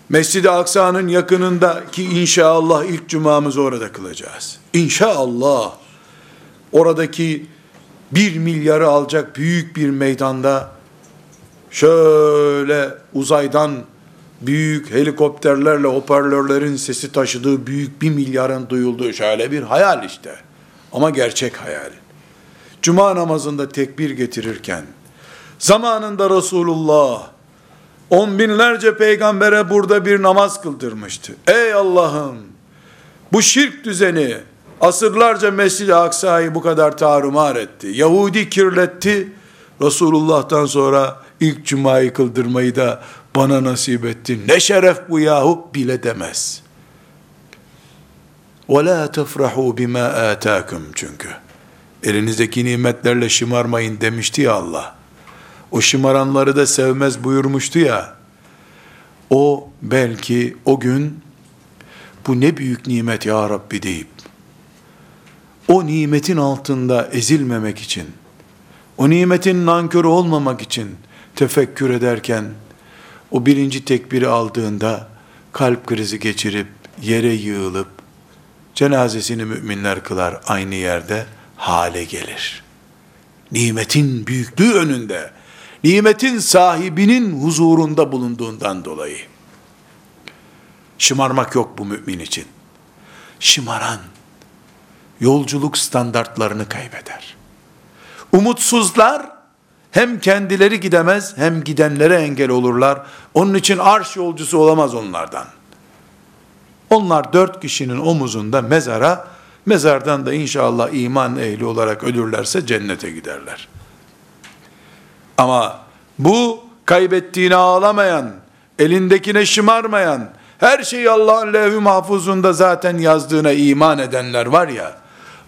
Mescid-i Aksa'nın yakınında ki inşallah ilk cumamızı orada kılacağız. İnşallah oradaki bir milyarı alacak büyük bir meydanda şöyle uzaydan büyük helikopterlerle hoparlörlerin sesi taşıdığı büyük bir milyarın duyulduğu şöyle bir hayal işte. Ama gerçek hayal. Cuma namazında tekbir getirirken zamanında Resulullah on binlerce peygambere burada bir namaz kıldırmıştı. Ey Allah'ım bu şirk düzeni asırlarca Mescid-i Aksa'yı bu kadar tarumar etti. Yahudi kirletti. Resulullah'tan sonra ilk cumayı kıldırmayı da bana nasip ettin. Ne şeref bu yahu bile demez. وَلَا تَفْرَحُوا بِمَا آتَاكُمْ çünkü. Elinizdeki nimetlerle şımarmayın demişti ya Allah. O şımaranları da sevmez buyurmuştu ya. O belki o gün bu ne büyük nimet ya Rabbi deyip o nimetin altında ezilmemek için o nimetin nankörü olmamak için tefekkür ederken o birinci tekbiri aldığında kalp krizi geçirip yere yığılıp cenazesini müminler kılar aynı yerde hale gelir. Nimetin büyüklüğü önünde, nimetin sahibinin huzurunda bulunduğundan dolayı. Şımarmak yok bu mümin için. Şımaran, yolculuk standartlarını kaybeder. Umutsuzlar, hem kendileri gidemez hem gidenlere engel olurlar. Onun için arş yolcusu olamaz onlardan. Onlar dört kişinin omuzunda mezara, mezardan da inşallah iman ehli olarak ölürlerse cennete giderler. Ama bu kaybettiğine ağlamayan, elindekine şımarmayan, her şeyi Allah'ın levh-i mahfuzunda zaten yazdığına iman edenler var ya,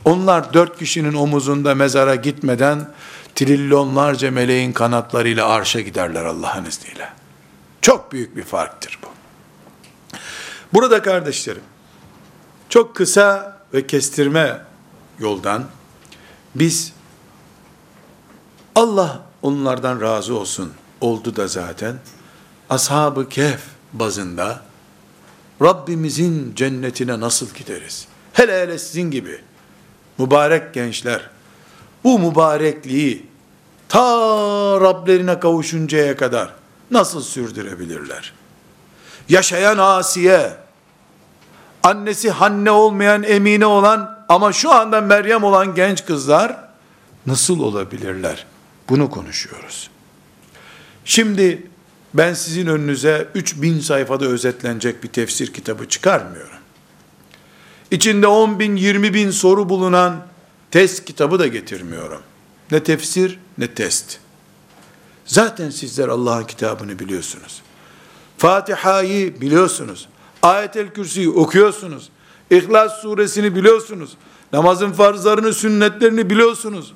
onlar dört kişinin omuzunda mezara gitmeden, trilyonlarca meleğin kanatlarıyla arşa giderler Allah'ın izniyle. Çok büyük bir farktır bu. Burada kardeşlerim, çok kısa ve kestirme yoldan biz Allah onlardan razı olsun oldu da zaten ashab-ı kehf bazında Rabbimizin cennetine nasıl gideriz? Hele hele sizin gibi mübarek gençler bu mübarekliği ta Rablerine kavuşuncaya kadar nasıl sürdürebilirler? Yaşayan Asiye, annesi Hanne olmayan Emine olan ama şu anda Meryem olan genç kızlar nasıl olabilirler? Bunu konuşuyoruz. Şimdi ben sizin önünüze 3000 sayfada özetlenecek bir tefsir kitabı çıkarmıyorum. İçinde 10 bin, 20 bin soru bulunan test kitabı da getirmiyorum. Ne tefsir ne test. Zaten sizler Allah'ın kitabını biliyorsunuz. Fatiha'yı biliyorsunuz. Ayet-el Kürsi'yi okuyorsunuz. İhlas suresini biliyorsunuz. Namazın farzlarını, sünnetlerini biliyorsunuz.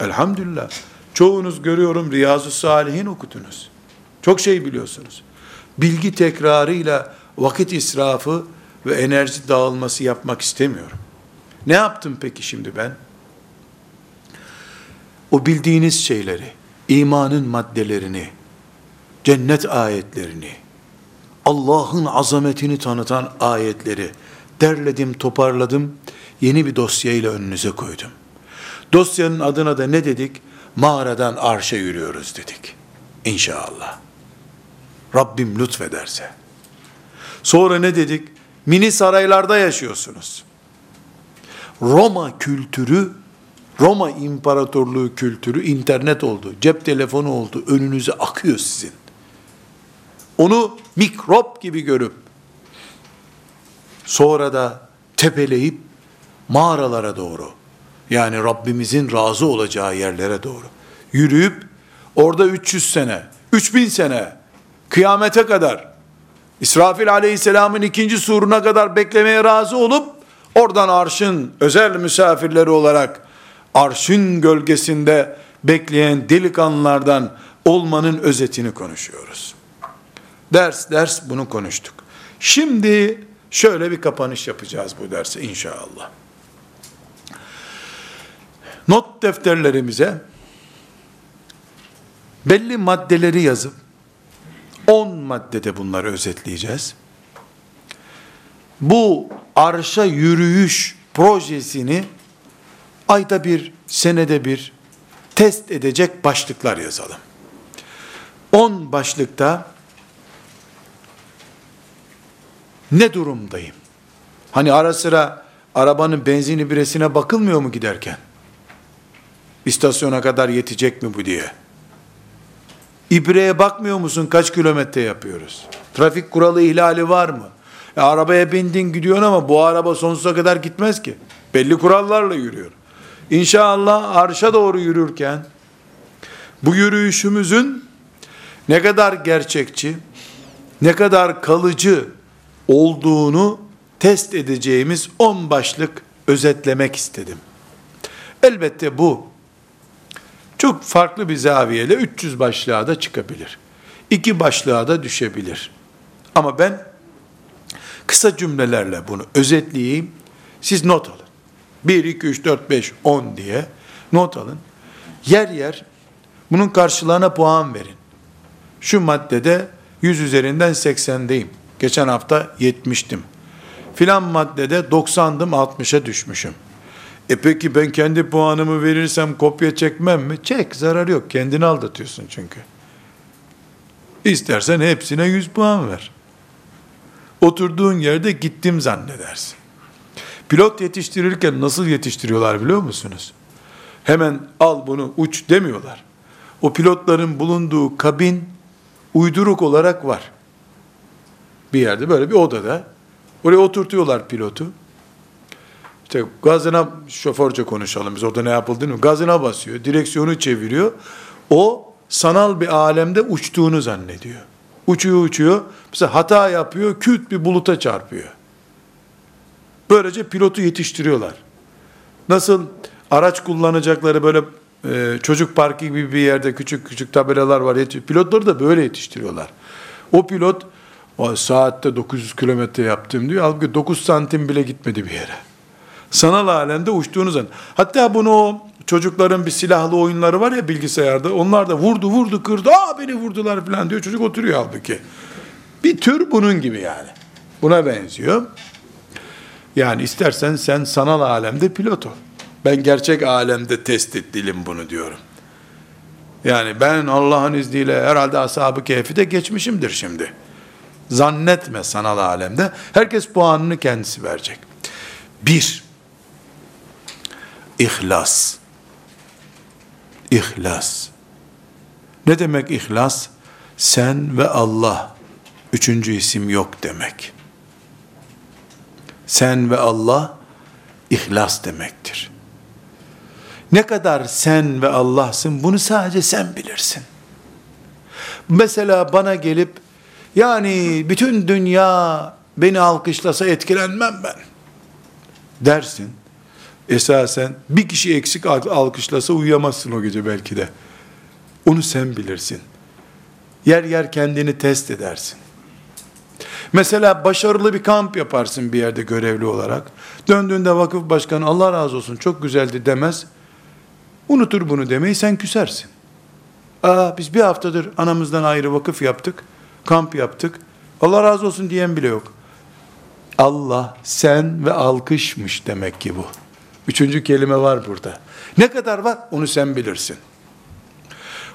Elhamdülillah. Çoğunuz görüyorum Riyazu Salihin okudunuz. Çok şey biliyorsunuz. Bilgi tekrarıyla vakit israfı ve enerji dağılması yapmak istemiyorum. Ne yaptım peki şimdi ben? O bildiğiniz şeyleri, imanın maddelerini, cennet ayetlerini, Allah'ın azametini tanıtan ayetleri derledim, toparladım, yeni bir dosyayla önünüze koydum. Dosyanın adına da ne dedik? Mağaradan arşa yürüyoruz dedik. İnşallah. Rabbim lütfederse. Sonra ne dedik? Mini saraylarda yaşıyorsunuz. Roma kültürü, Roma İmparatorluğu kültürü internet oldu, cep telefonu oldu, önünüze akıyor sizin. Onu mikrop gibi görüp, sonra da tepeleyip mağaralara doğru, yani Rabbimizin razı olacağı yerlere doğru yürüyüp, orada 300 sene, 3000 sene, kıyamete kadar, İsrafil aleyhisselamın ikinci suruna kadar beklemeye razı olup, oradan arşın özel misafirleri olarak, arşın gölgesinde bekleyen delikanlılardan olmanın özetini konuşuyoruz. Ders ders bunu konuştuk. Şimdi şöyle bir kapanış yapacağız bu derse inşallah. Not defterlerimize belli maddeleri yazıp 10 maddede bunları özetleyeceğiz. Bu arşa yürüyüş projesini ayda bir, senede bir test edecek başlıklar yazalım. 10 başlıkta ne durumdayım? Hani ara sıra arabanın benzini biresine bakılmıyor mu giderken? İstasyona kadar yetecek mi bu diye. İbreye bakmıyor musun kaç kilometre yapıyoruz? Trafik kuralı ihlali var mı? E, arabaya bindin gidiyorsun ama bu araba sonsuza kadar gitmez ki. Belli kurallarla yürüyor. İnşallah arşa doğru yürürken bu yürüyüşümüzün ne kadar gerçekçi, ne kadar kalıcı olduğunu test edeceğimiz 10 başlık özetlemek istedim. Elbette bu çok farklı bir zaviyeyle 300 başlığa da çıkabilir. İki başlığa da düşebilir. Ama ben kısa cümlelerle bunu özetleyeyim. Siz not alın. 1, 2, 3, 4, 5, 10 diye not alın. Yer yer bunun karşılığına puan verin. Şu maddede 100 üzerinden 80'deyim. Geçen hafta 70'tim. Filan maddede 90'dım 60'a düşmüşüm. E peki ben kendi puanımı verirsem kopya çekmem mi? Çek, zarar yok. Kendini aldatıyorsun çünkü. İstersen hepsine 100 puan ver. Oturduğun yerde gittim zannedersin. Pilot yetiştirirken nasıl yetiştiriyorlar biliyor musunuz? Hemen al bunu uç demiyorlar. o pilotların bulunduğu kabin uyduruk olarak var. Bir yerde böyle bir odada. Oraya oturtuyorlar pilotu. İşte gazına şoförce konuşalım biz orada ne yapıldığını gazına basıyor, direksiyonu çeviriyor. O sanal bir alemde uçtuğunu zannediyor. Uçuyor uçuyor. Mesela hata yapıyor, küt bir buluta çarpıyor. Böylece pilotu yetiştiriyorlar. Nasıl araç kullanacakları böyle e, çocuk parkı gibi bir yerde küçük küçük tabelalar var. Pilotları da böyle yetiştiriyorlar. O pilot o saatte 900 kilometre yaptım diyor. Halbuki 9 santim bile gitmedi bir yere. Sanal alemde uçtuğunuz zaman. Hatta bunu o çocukların bir silahlı oyunları var ya bilgisayarda. Onlar da vurdu vurdu kırdı. Aa beni vurdular falan diyor. Çocuk oturuyor halbuki. Bir tür bunun gibi yani. Buna benziyor. Yani istersen sen sanal alemde pilot ol. Ben gerçek alemde test ettilim bunu diyorum. Yani ben Allah'ın izniyle herhalde ashab-ı kehfi de geçmişimdir şimdi. Zannetme sanal alemde. Herkes puanını kendisi verecek. Bir, ihlas. İhlas. Ne demek ihlas? Sen ve Allah. Üçüncü isim yok demek. Sen ve Allah ihlas demektir. Ne kadar sen ve Allah'sın bunu sadece sen bilirsin. Mesela bana gelip yani bütün dünya beni alkışlasa etkilenmem ben dersin. Esasen bir kişi eksik alkışlasa uyuyamazsın o gece belki de. Onu sen bilirsin. Yer yer kendini test edersin. Mesela başarılı bir kamp yaparsın bir yerde görevli olarak. Döndüğünde vakıf başkanı Allah razı olsun çok güzeldi demez. Unutur bunu demeyi sen küsersin. Aa biz bir haftadır anamızdan ayrı vakıf yaptık. Kamp yaptık. Allah razı olsun diyen bile yok. Allah, sen ve alkışmış demek ki bu. Üçüncü kelime var burada. Ne kadar var onu sen bilirsin.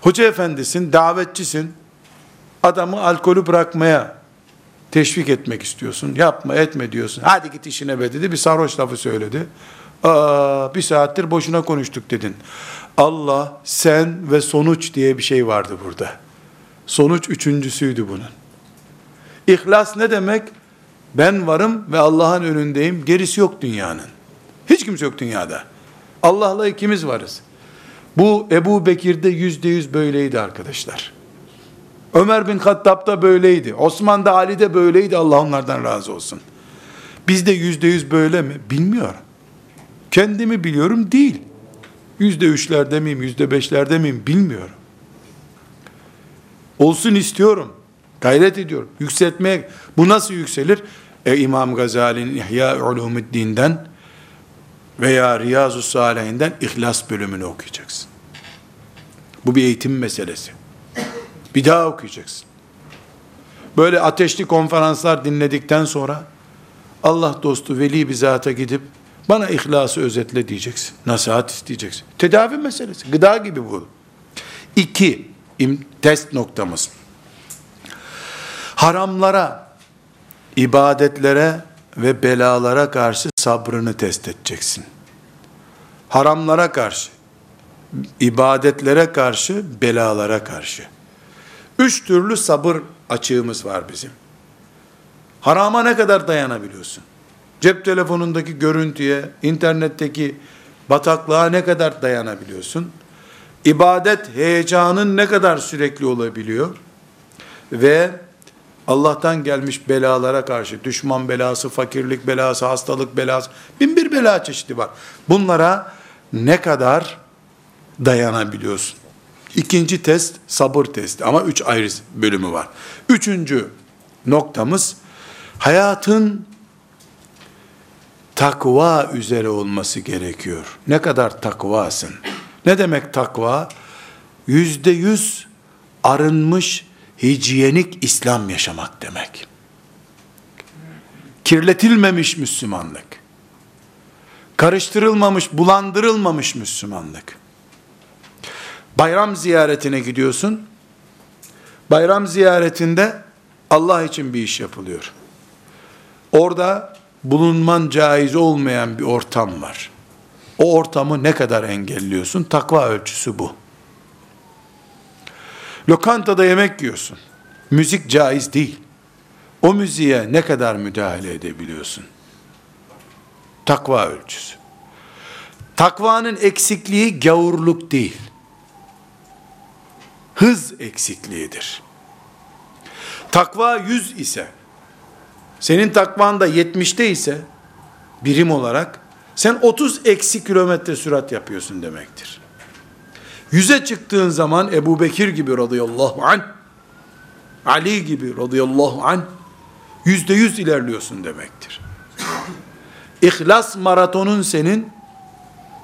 Hoca efendisin, davetçisin. Adamı alkolü bırakmaya teşvik etmek istiyorsun. Yapma etme diyorsun. Hadi git işine be dedi. Bir sarhoş lafı söyledi. Aa, bir saattir boşuna konuştuk dedin. Allah, sen ve sonuç diye bir şey vardı burada. Sonuç üçüncüsüydü bunun. İhlas ne demek? Ben varım ve Allah'ın önündeyim. Gerisi yok dünyanın. Hiç kimse yok dünyada. Allah'la ikimiz varız. Bu Ebu Bekir'de yüzde yüz böyleydi arkadaşlar. Ömer bin Hattab da böyleydi. Osman da Ali de böyleydi. Allah onlardan razı olsun. Bizde yüzde yüz böyle mi? Bilmiyorum. Kendimi biliyorum değil. Yüzde üçlerde miyim, yüzde beşlerde miyim bilmiyorum. Olsun istiyorum. Gayret ediyorum. Yükseltmeye, bu nasıl yükselir? E, İmam Gazali'nin İhya Ulumuddin'den veya Riyazu Salihinden İhlas bölümünü okuyacaksın. Bu bir eğitim meselesi. Bir daha okuyacaksın. Böyle ateşli konferanslar dinledikten sonra Allah dostu veli bir zata gidip bana ihlası özetle diyeceksin. Nasihat isteyeceksin. Tedavi meselesi. Gıda gibi bu. İki, test noktamız. Haramlara, ibadetlere ve belalara karşı sabrını test edeceksin. Haramlara karşı, ibadetlere karşı, belalara karşı. Üç türlü sabır açığımız var bizim. Harama ne kadar dayanabiliyorsun? Cep telefonundaki görüntüye, internetteki bataklığa ne kadar dayanabiliyorsun? İbadet heyecanın ne kadar sürekli olabiliyor? Ve Allah'tan gelmiş belalara karşı, düşman belası, fakirlik belası, hastalık belası, bin bir bela çeşidi var. Bunlara ne kadar dayanabiliyorsun? İkinci test sabır testi ama üç ayrı bölümü var. Üçüncü noktamız hayatın takva üzere olması gerekiyor. Ne kadar takvasın? Ne demek takva? Yüzde yüz arınmış, hijyenik İslam yaşamak demek. Kirletilmemiş Müslümanlık. Karıştırılmamış, bulandırılmamış Müslümanlık. Bayram ziyaretine gidiyorsun. Bayram ziyaretinde Allah için bir iş yapılıyor. Orada bulunman caiz olmayan bir ortam var. O ortamı ne kadar engelliyorsun? Takva ölçüsü bu. Lokantada yemek yiyorsun. Müzik caiz değil. O müziğe ne kadar müdahale edebiliyorsun? Takva ölçüsü. Takvanın eksikliği gavurluk değil. Hız eksikliğidir. Takva 100 ise, senin takvan da 70'te ise, birim olarak, sen 30 eksi kilometre sürat yapıyorsun demektir. Yüze çıktığın zaman Ebu Bekir gibi radıyallahu anh, Ali gibi radıyallahu anh, yüzde yüz ilerliyorsun demektir. İhlas maratonun senin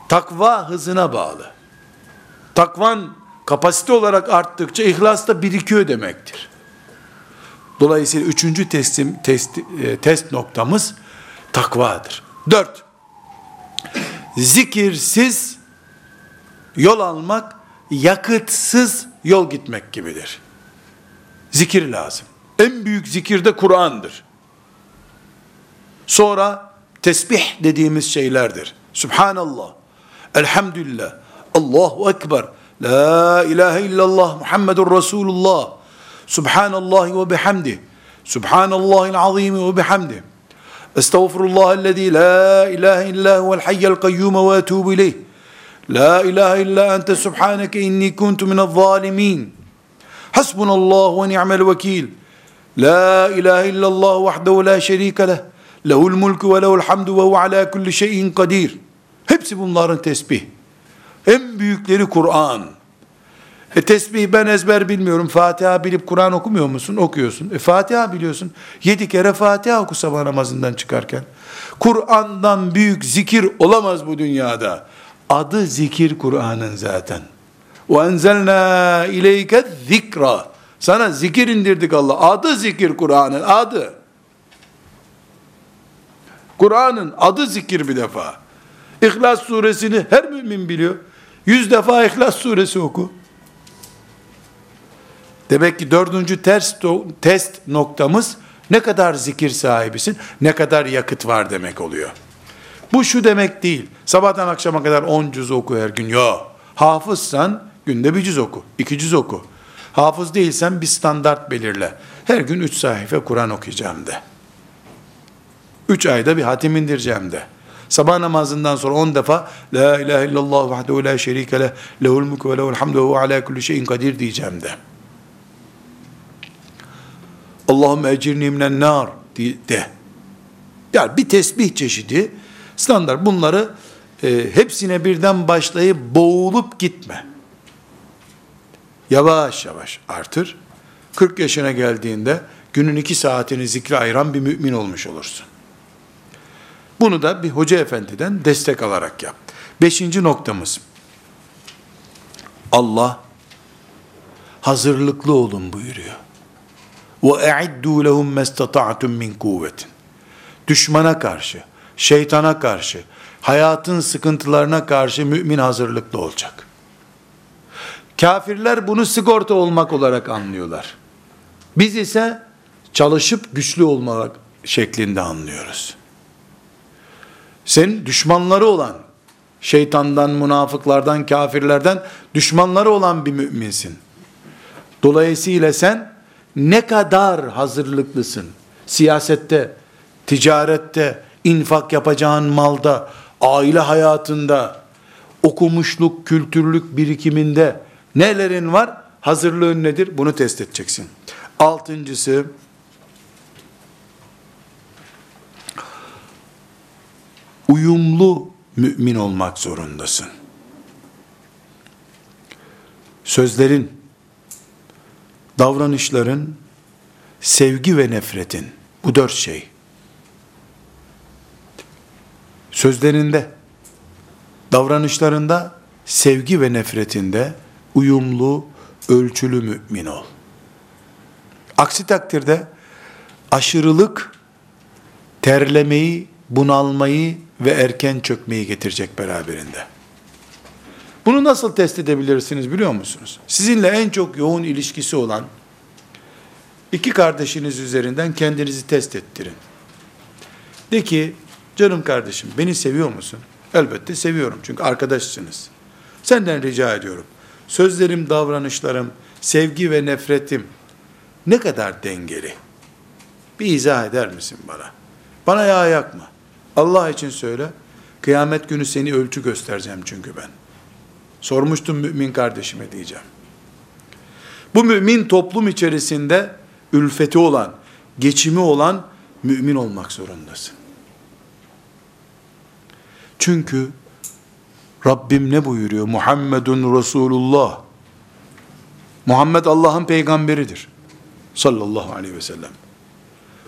takva hızına bağlı. Takvan kapasite olarak arttıkça ihlas da birikiyor demektir. Dolayısıyla üçüncü testim, test, e, test noktamız takvadır. Dört, zikirsiz yol almak, yakıtsız yol gitmek gibidir. Zikir lazım. En büyük zikir de Kur'an'dır. Sonra tesbih dediğimiz şeylerdir. Subhanallah, elhamdülillah, Allahu Ekber, La ilahe illallah Muhammedun Resulullah, Subhanallah ve bihamdi, Subhanallahil azim ve bihamdi. Estağfurullah ellezî la ilahe illa huvel hayyel kayyum ve etûbü ileyh. La ilahe illa ente subhaneke inni kuntu minel zalimin. Hasbunallah ve ni'mel vekil. La ilahe illallah vahdehu la şerike leh. Lehul mulku ve lehul hamdu ve hu ala kulli şeyin kadir. Hepsi bunların tesbih. En büyükleri Kur'an. E tesbih ben ezber bilmiyorum. Fatiha bilip Kur'an okumuyor musun? Okuyorsun. E Fatiha biliyorsun. Yedi kere Fatiha oku sabah namazından çıkarken. Kur'an'dan büyük zikir olamaz bu dünyada. Adı zikir Kur'an'ın zaten. وَاَنْزَلْنَا اِلَيْكَ zikra. Sana zikir indirdik Allah. Adı zikir Kur'an'ın adı. Kur'an'ın adı zikir bir defa. İhlas suresini her mümin biliyor. Yüz defa İhlas suresi oku. Demek ki dördüncü test, test noktamız ne kadar zikir sahibisin, ne kadar yakıt var demek oluyor. Bu şu demek değil. Sabahtan akşama kadar on cüz oku her gün. Yok. Hafızsan günde bir cüz oku, iki cüz oku. Hafız değilsen bir standart belirle. Her gün üç sayfa Kur'an okuyacağım de. Üç ayda bir hatim indireceğim de. Sabah namazından sonra on defa La ilahe illallah vahdehu la şerike leh lehul mulku ve lehul hamdu ve ala kulli şeyin kadir diyeceğim de. Allahümme ecirni minen nar de. Yani bir tesbih çeşidi Standart bunları e, hepsine birden başlayıp boğulup gitme. Yavaş yavaş artır. 40 yaşına geldiğinde günün iki saatini zikre ayıran bir mümin olmuş olursun. Bunu da bir hoca efendiden destek alarak yap. Beşinci noktamız. Allah hazırlıklı olun buyuruyor. Ve e'iddu lehum mestata'tum min kuvvetin. Düşmana karşı şeytana karşı, hayatın sıkıntılarına karşı mümin hazırlıklı olacak. Kafirler bunu sigorta olmak olarak anlıyorlar. Biz ise çalışıp güçlü olmak şeklinde anlıyoruz. Sen düşmanları olan, şeytandan, münafıklardan, kafirlerden düşmanları olan bir müminsin. Dolayısıyla sen ne kadar hazırlıklısın? Siyasette, ticarette, infak yapacağın malda, aile hayatında, okumuşluk, kültürlük birikiminde nelerin var? Hazırlığın nedir? Bunu test edeceksin. Altıncısı, uyumlu mümin olmak zorundasın. Sözlerin, davranışların, sevgi ve nefretin, bu dört şey. Sözlerinde, davranışlarında, sevgi ve nefretinde uyumlu, ölçülü mümin ol. Aksi takdirde aşırılık terlemeyi, bunalmayı ve erken çökmeyi getirecek beraberinde. Bunu nasıl test edebilirsiniz biliyor musunuz? Sizinle en çok yoğun ilişkisi olan iki kardeşiniz üzerinden kendinizi test ettirin. De ki, canım kardeşim beni seviyor musun? Elbette seviyorum çünkü arkadaşsınız. Senden rica ediyorum. Sözlerim, davranışlarım sevgi ve nefretim ne kadar dengeli? Bir izah eder misin bana? Bana yağ yakma. Allah için söyle. Kıyamet günü seni ölçü göstereceğim çünkü ben. Sormuştum mümin kardeşime diyeceğim. Bu mümin toplum içerisinde ülfeti olan, geçimi olan mümin olmak zorundasın. Çünkü Rabbim ne buyuruyor? Muhammedun Resulullah. Muhammed Allah'ın peygamberidir. Sallallahu aleyhi ve sellem.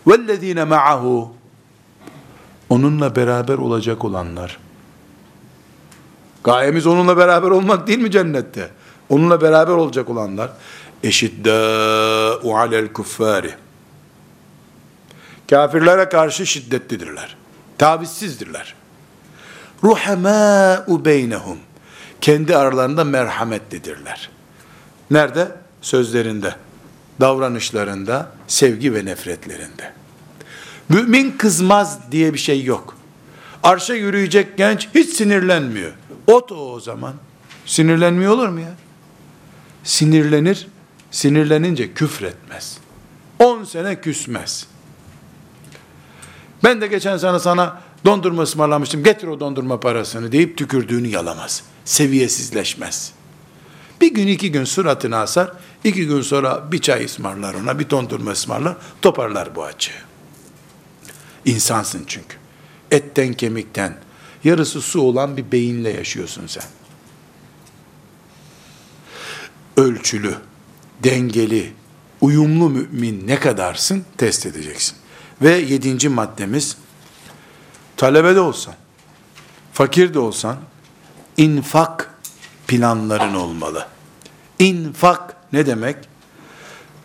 Vellezine ma'ahu onunla beraber olacak olanlar. Gayemiz onunla beraber olmak değil mi cennette? Onunla beraber olacak olanlar eşiddâ'u alel kuffâri kafirlere karşı şiddetlidirler. Tavizsizdirler. Ruhamâ'u beynehum. Kendi aralarında merhametlidirler. Nerede? Sözlerinde, davranışlarında, sevgi ve nefretlerinde. Mümin kızmaz diye bir şey yok. Arşa yürüyecek genç hiç sinirlenmiyor. Ot o o zaman. Sinirlenmiyor olur mu ya? Sinirlenir, sinirlenince küfretmez. 10 sene küsmez. Ben de geçen sene sana dondurma ısmarlamıştım, getir o dondurma parasını deyip tükürdüğünü yalamaz. Seviyesizleşmez. Bir gün iki gün suratını asar, iki gün sonra bir çay ısmarlar ona, bir dondurma ısmarlar, toparlar bu açığı. İnsansın çünkü. Etten kemikten, yarısı su olan bir beyinle yaşıyorsun sen. Ölçülü, dengeli, uyumlu mümin ne kadarsın test edeceksin. Ve yedinci maddemiz, talebe de olsan, fakir de olsan, infak planların olmalı. İnfak ne demek?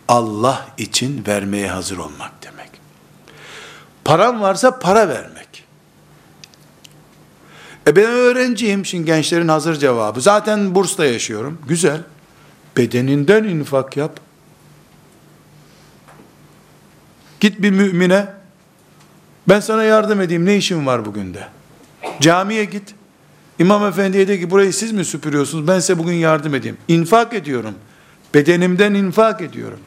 Allah için vermeye hazır olmak demek. Param varsa para vermek. E ben öğrenciyim, şimdi gençlerin hazır cevabı. Zaten bursla yaşıyorum. Güzel. Bedeninden infak yap. Git bir mümine, ben sana yardım edeyim, ne işin var bugün de. Camiye git. İmam efendiye de ki burayı siz mi süpürüyorsunuz? Ben size bugün yardım edeyim. İnfak ediyorum. Bedenimden infak ediyorum.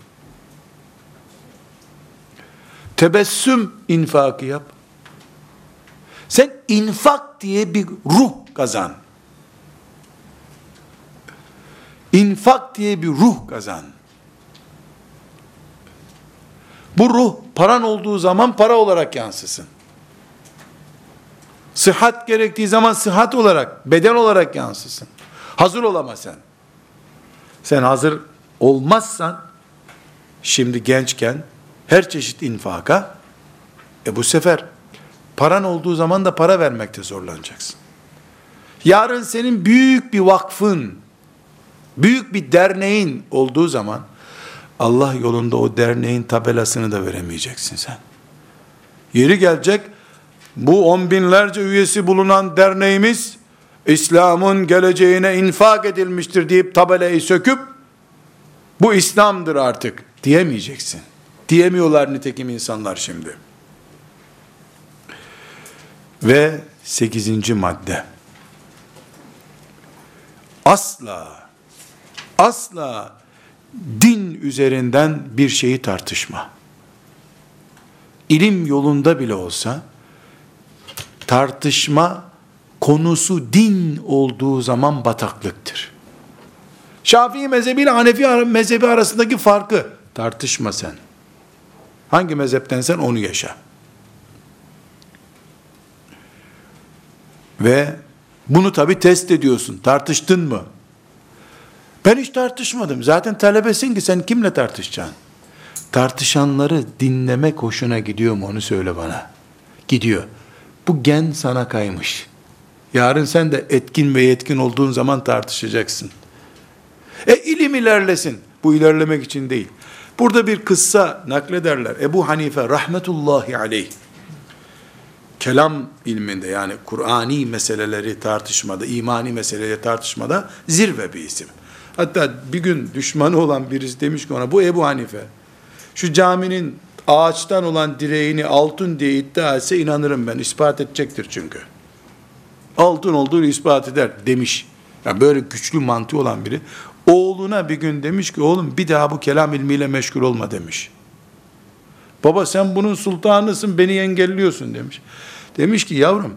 Tebessüm infakı yap. Sen infak diye bir ruh kazan. İnfak diye bir ruh kazan. Bu ruh paran olduğu zaman para olarak yansısın. Sıhhat gerektiği zaman sıhhat olarak, beden olarak yansısın. Hazır olama sen. Sen hazır olmazsan, şimdi gençken her çeşit infaka, e bu sefer paran olduğu zaman da para vermekte zorlanacaksın. Yarın senin büyük bir vakfın, büyük bir derneğin olduğu zaman, Allah yolunda o derneğin tabelasını da veremeyeceksin sen. Yeri gelecek, bu on binlerce üyesi bulunan derneğimiz, İslam'ın geleceğine infak edilmiştir deyip tabelayı söküp, bu İslam'dır artık diyemeyeceksin. Diyemiyorlar nitekim insanlar şimdi. Ve sekizinci madde. Asla, asla din üzerinden bir şeyi tartışma. İlim yolunda bile olsa, tartışma konusu din olduğu zaman bataklıktır. Şafii mezhebi ile Hanefi mezhebi arasındaki farkı tartışma sen. Hangi mezheptensen onu yaşa. Ve bunu tabi test ediyorsun. Tartıştın mı? Ben hiç tartışmadım. Zaten talebesin ki sen kimle tartışacaksın? Tartışanları dinlemek hoşuna gidiyor mu onu söyle bana. Gidiyor. Bu gen sana kaymış. Yarın sen de etkin ve yetkin olduğun zaman tartışacaksın. E ilim ilerlesin. Bu ilerlemek için değil. Burada bir kıssa naklederler. Ebu Hanife rahmetullahi aleyh kelam ilminde yani Kur'ani meseleleri tartışmada, imani meseleleri tartışmada zirve bir isim. Hatta bir gün düşmanı olan birisi demiş ki ona bu Ebu Hanife şu caminin ağaçtan olan direğini altın diye iddia etse inanırım ben. ispat edecektir çünkü. Altın olduğunu ispat eder demiş. Yani böyle güçlü mantığı olan biri. Oğluna bir gün demiş ki oğlum bir daha bu kelam ilmiyle meşgul olma demiş. Baba sen bunun sultanısın beni engelliyorsun demiş. Demiş ki yavrum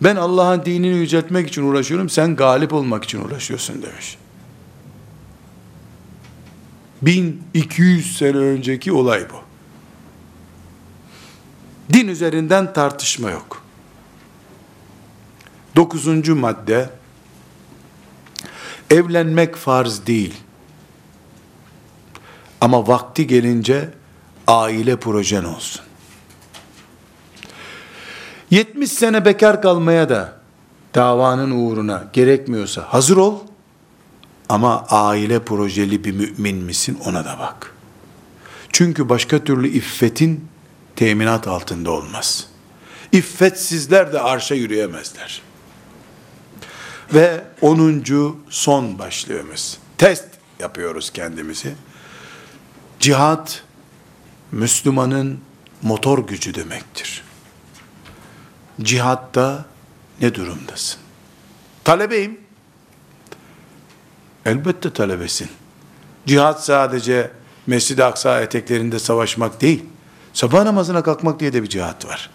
ben Allah'ın dinini yüceltmek için uğraşıyorum sen galip olmak için uğraşıyorsun demiş. 1200 sene önceki olay bu. Din üzerinden tartışma yok. Dokuzuncu madde, evlenmek farz değil. Ama vakti gelince aile projen olsun. 70 sene bekar kalmaya da davanın uğruna gerekmiyorsa hazır ol. Ama aile projeli bir mümin misin ona da bak. Çünkü başka türlü iffetin teminat altında olmaz. İffetsizler de arşa yürüyemezler. Ve 10. son başlığımız. Test yapıyoruz kendimizi. Cihat Müslümanın motor gücü demektir. Cihatta ne durumdasın? Talebeyim. Elbette talebesin. Cihat sadece Mescid-i Aksa eteklerinde savaşmak değil. Sabah namazına kalkmak diye de bir cihat var.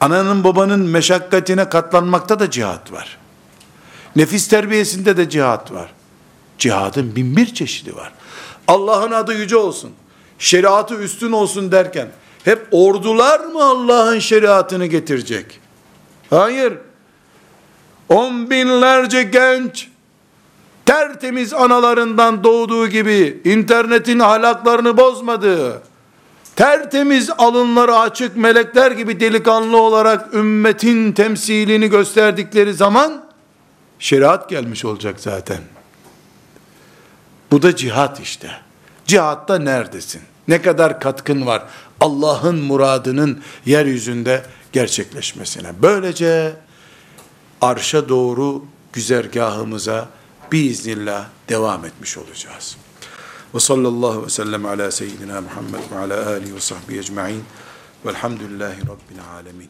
Ananın babanın meşakkatine katlanmakta da cihat var. Nefis terbiyesinde de cihat var. Cihadın bin bir çeşidi var. Allah'ın adı yüce olsun. Şeriatı üstün olsun derken hep ordular mı Allah'ın şeriatını getirecek? Hayır. On binlerce genç tertemiz analarından doğduğu gibi internetin ahlaklarını bozmadığı, tertemiz alınları açık melekler gibi delikanlı olarak ümmetin temsilini gösterdikleri zaman şeriat gelmiş olacak zaten. Bu da cihat işte. Cihatta neredesin? Ne kadar katkın var Allah'ın muradının yeryüzünde gerçekleşmesine. Böylece arşa doğru güzergahımıza biiznillah devam etmiş olacağız. Ve sallallahu ve sellem ala seyyidina Muhammed ve ala alihi ve sahbihi ecma'in velhamdülillahi rabbil alemin.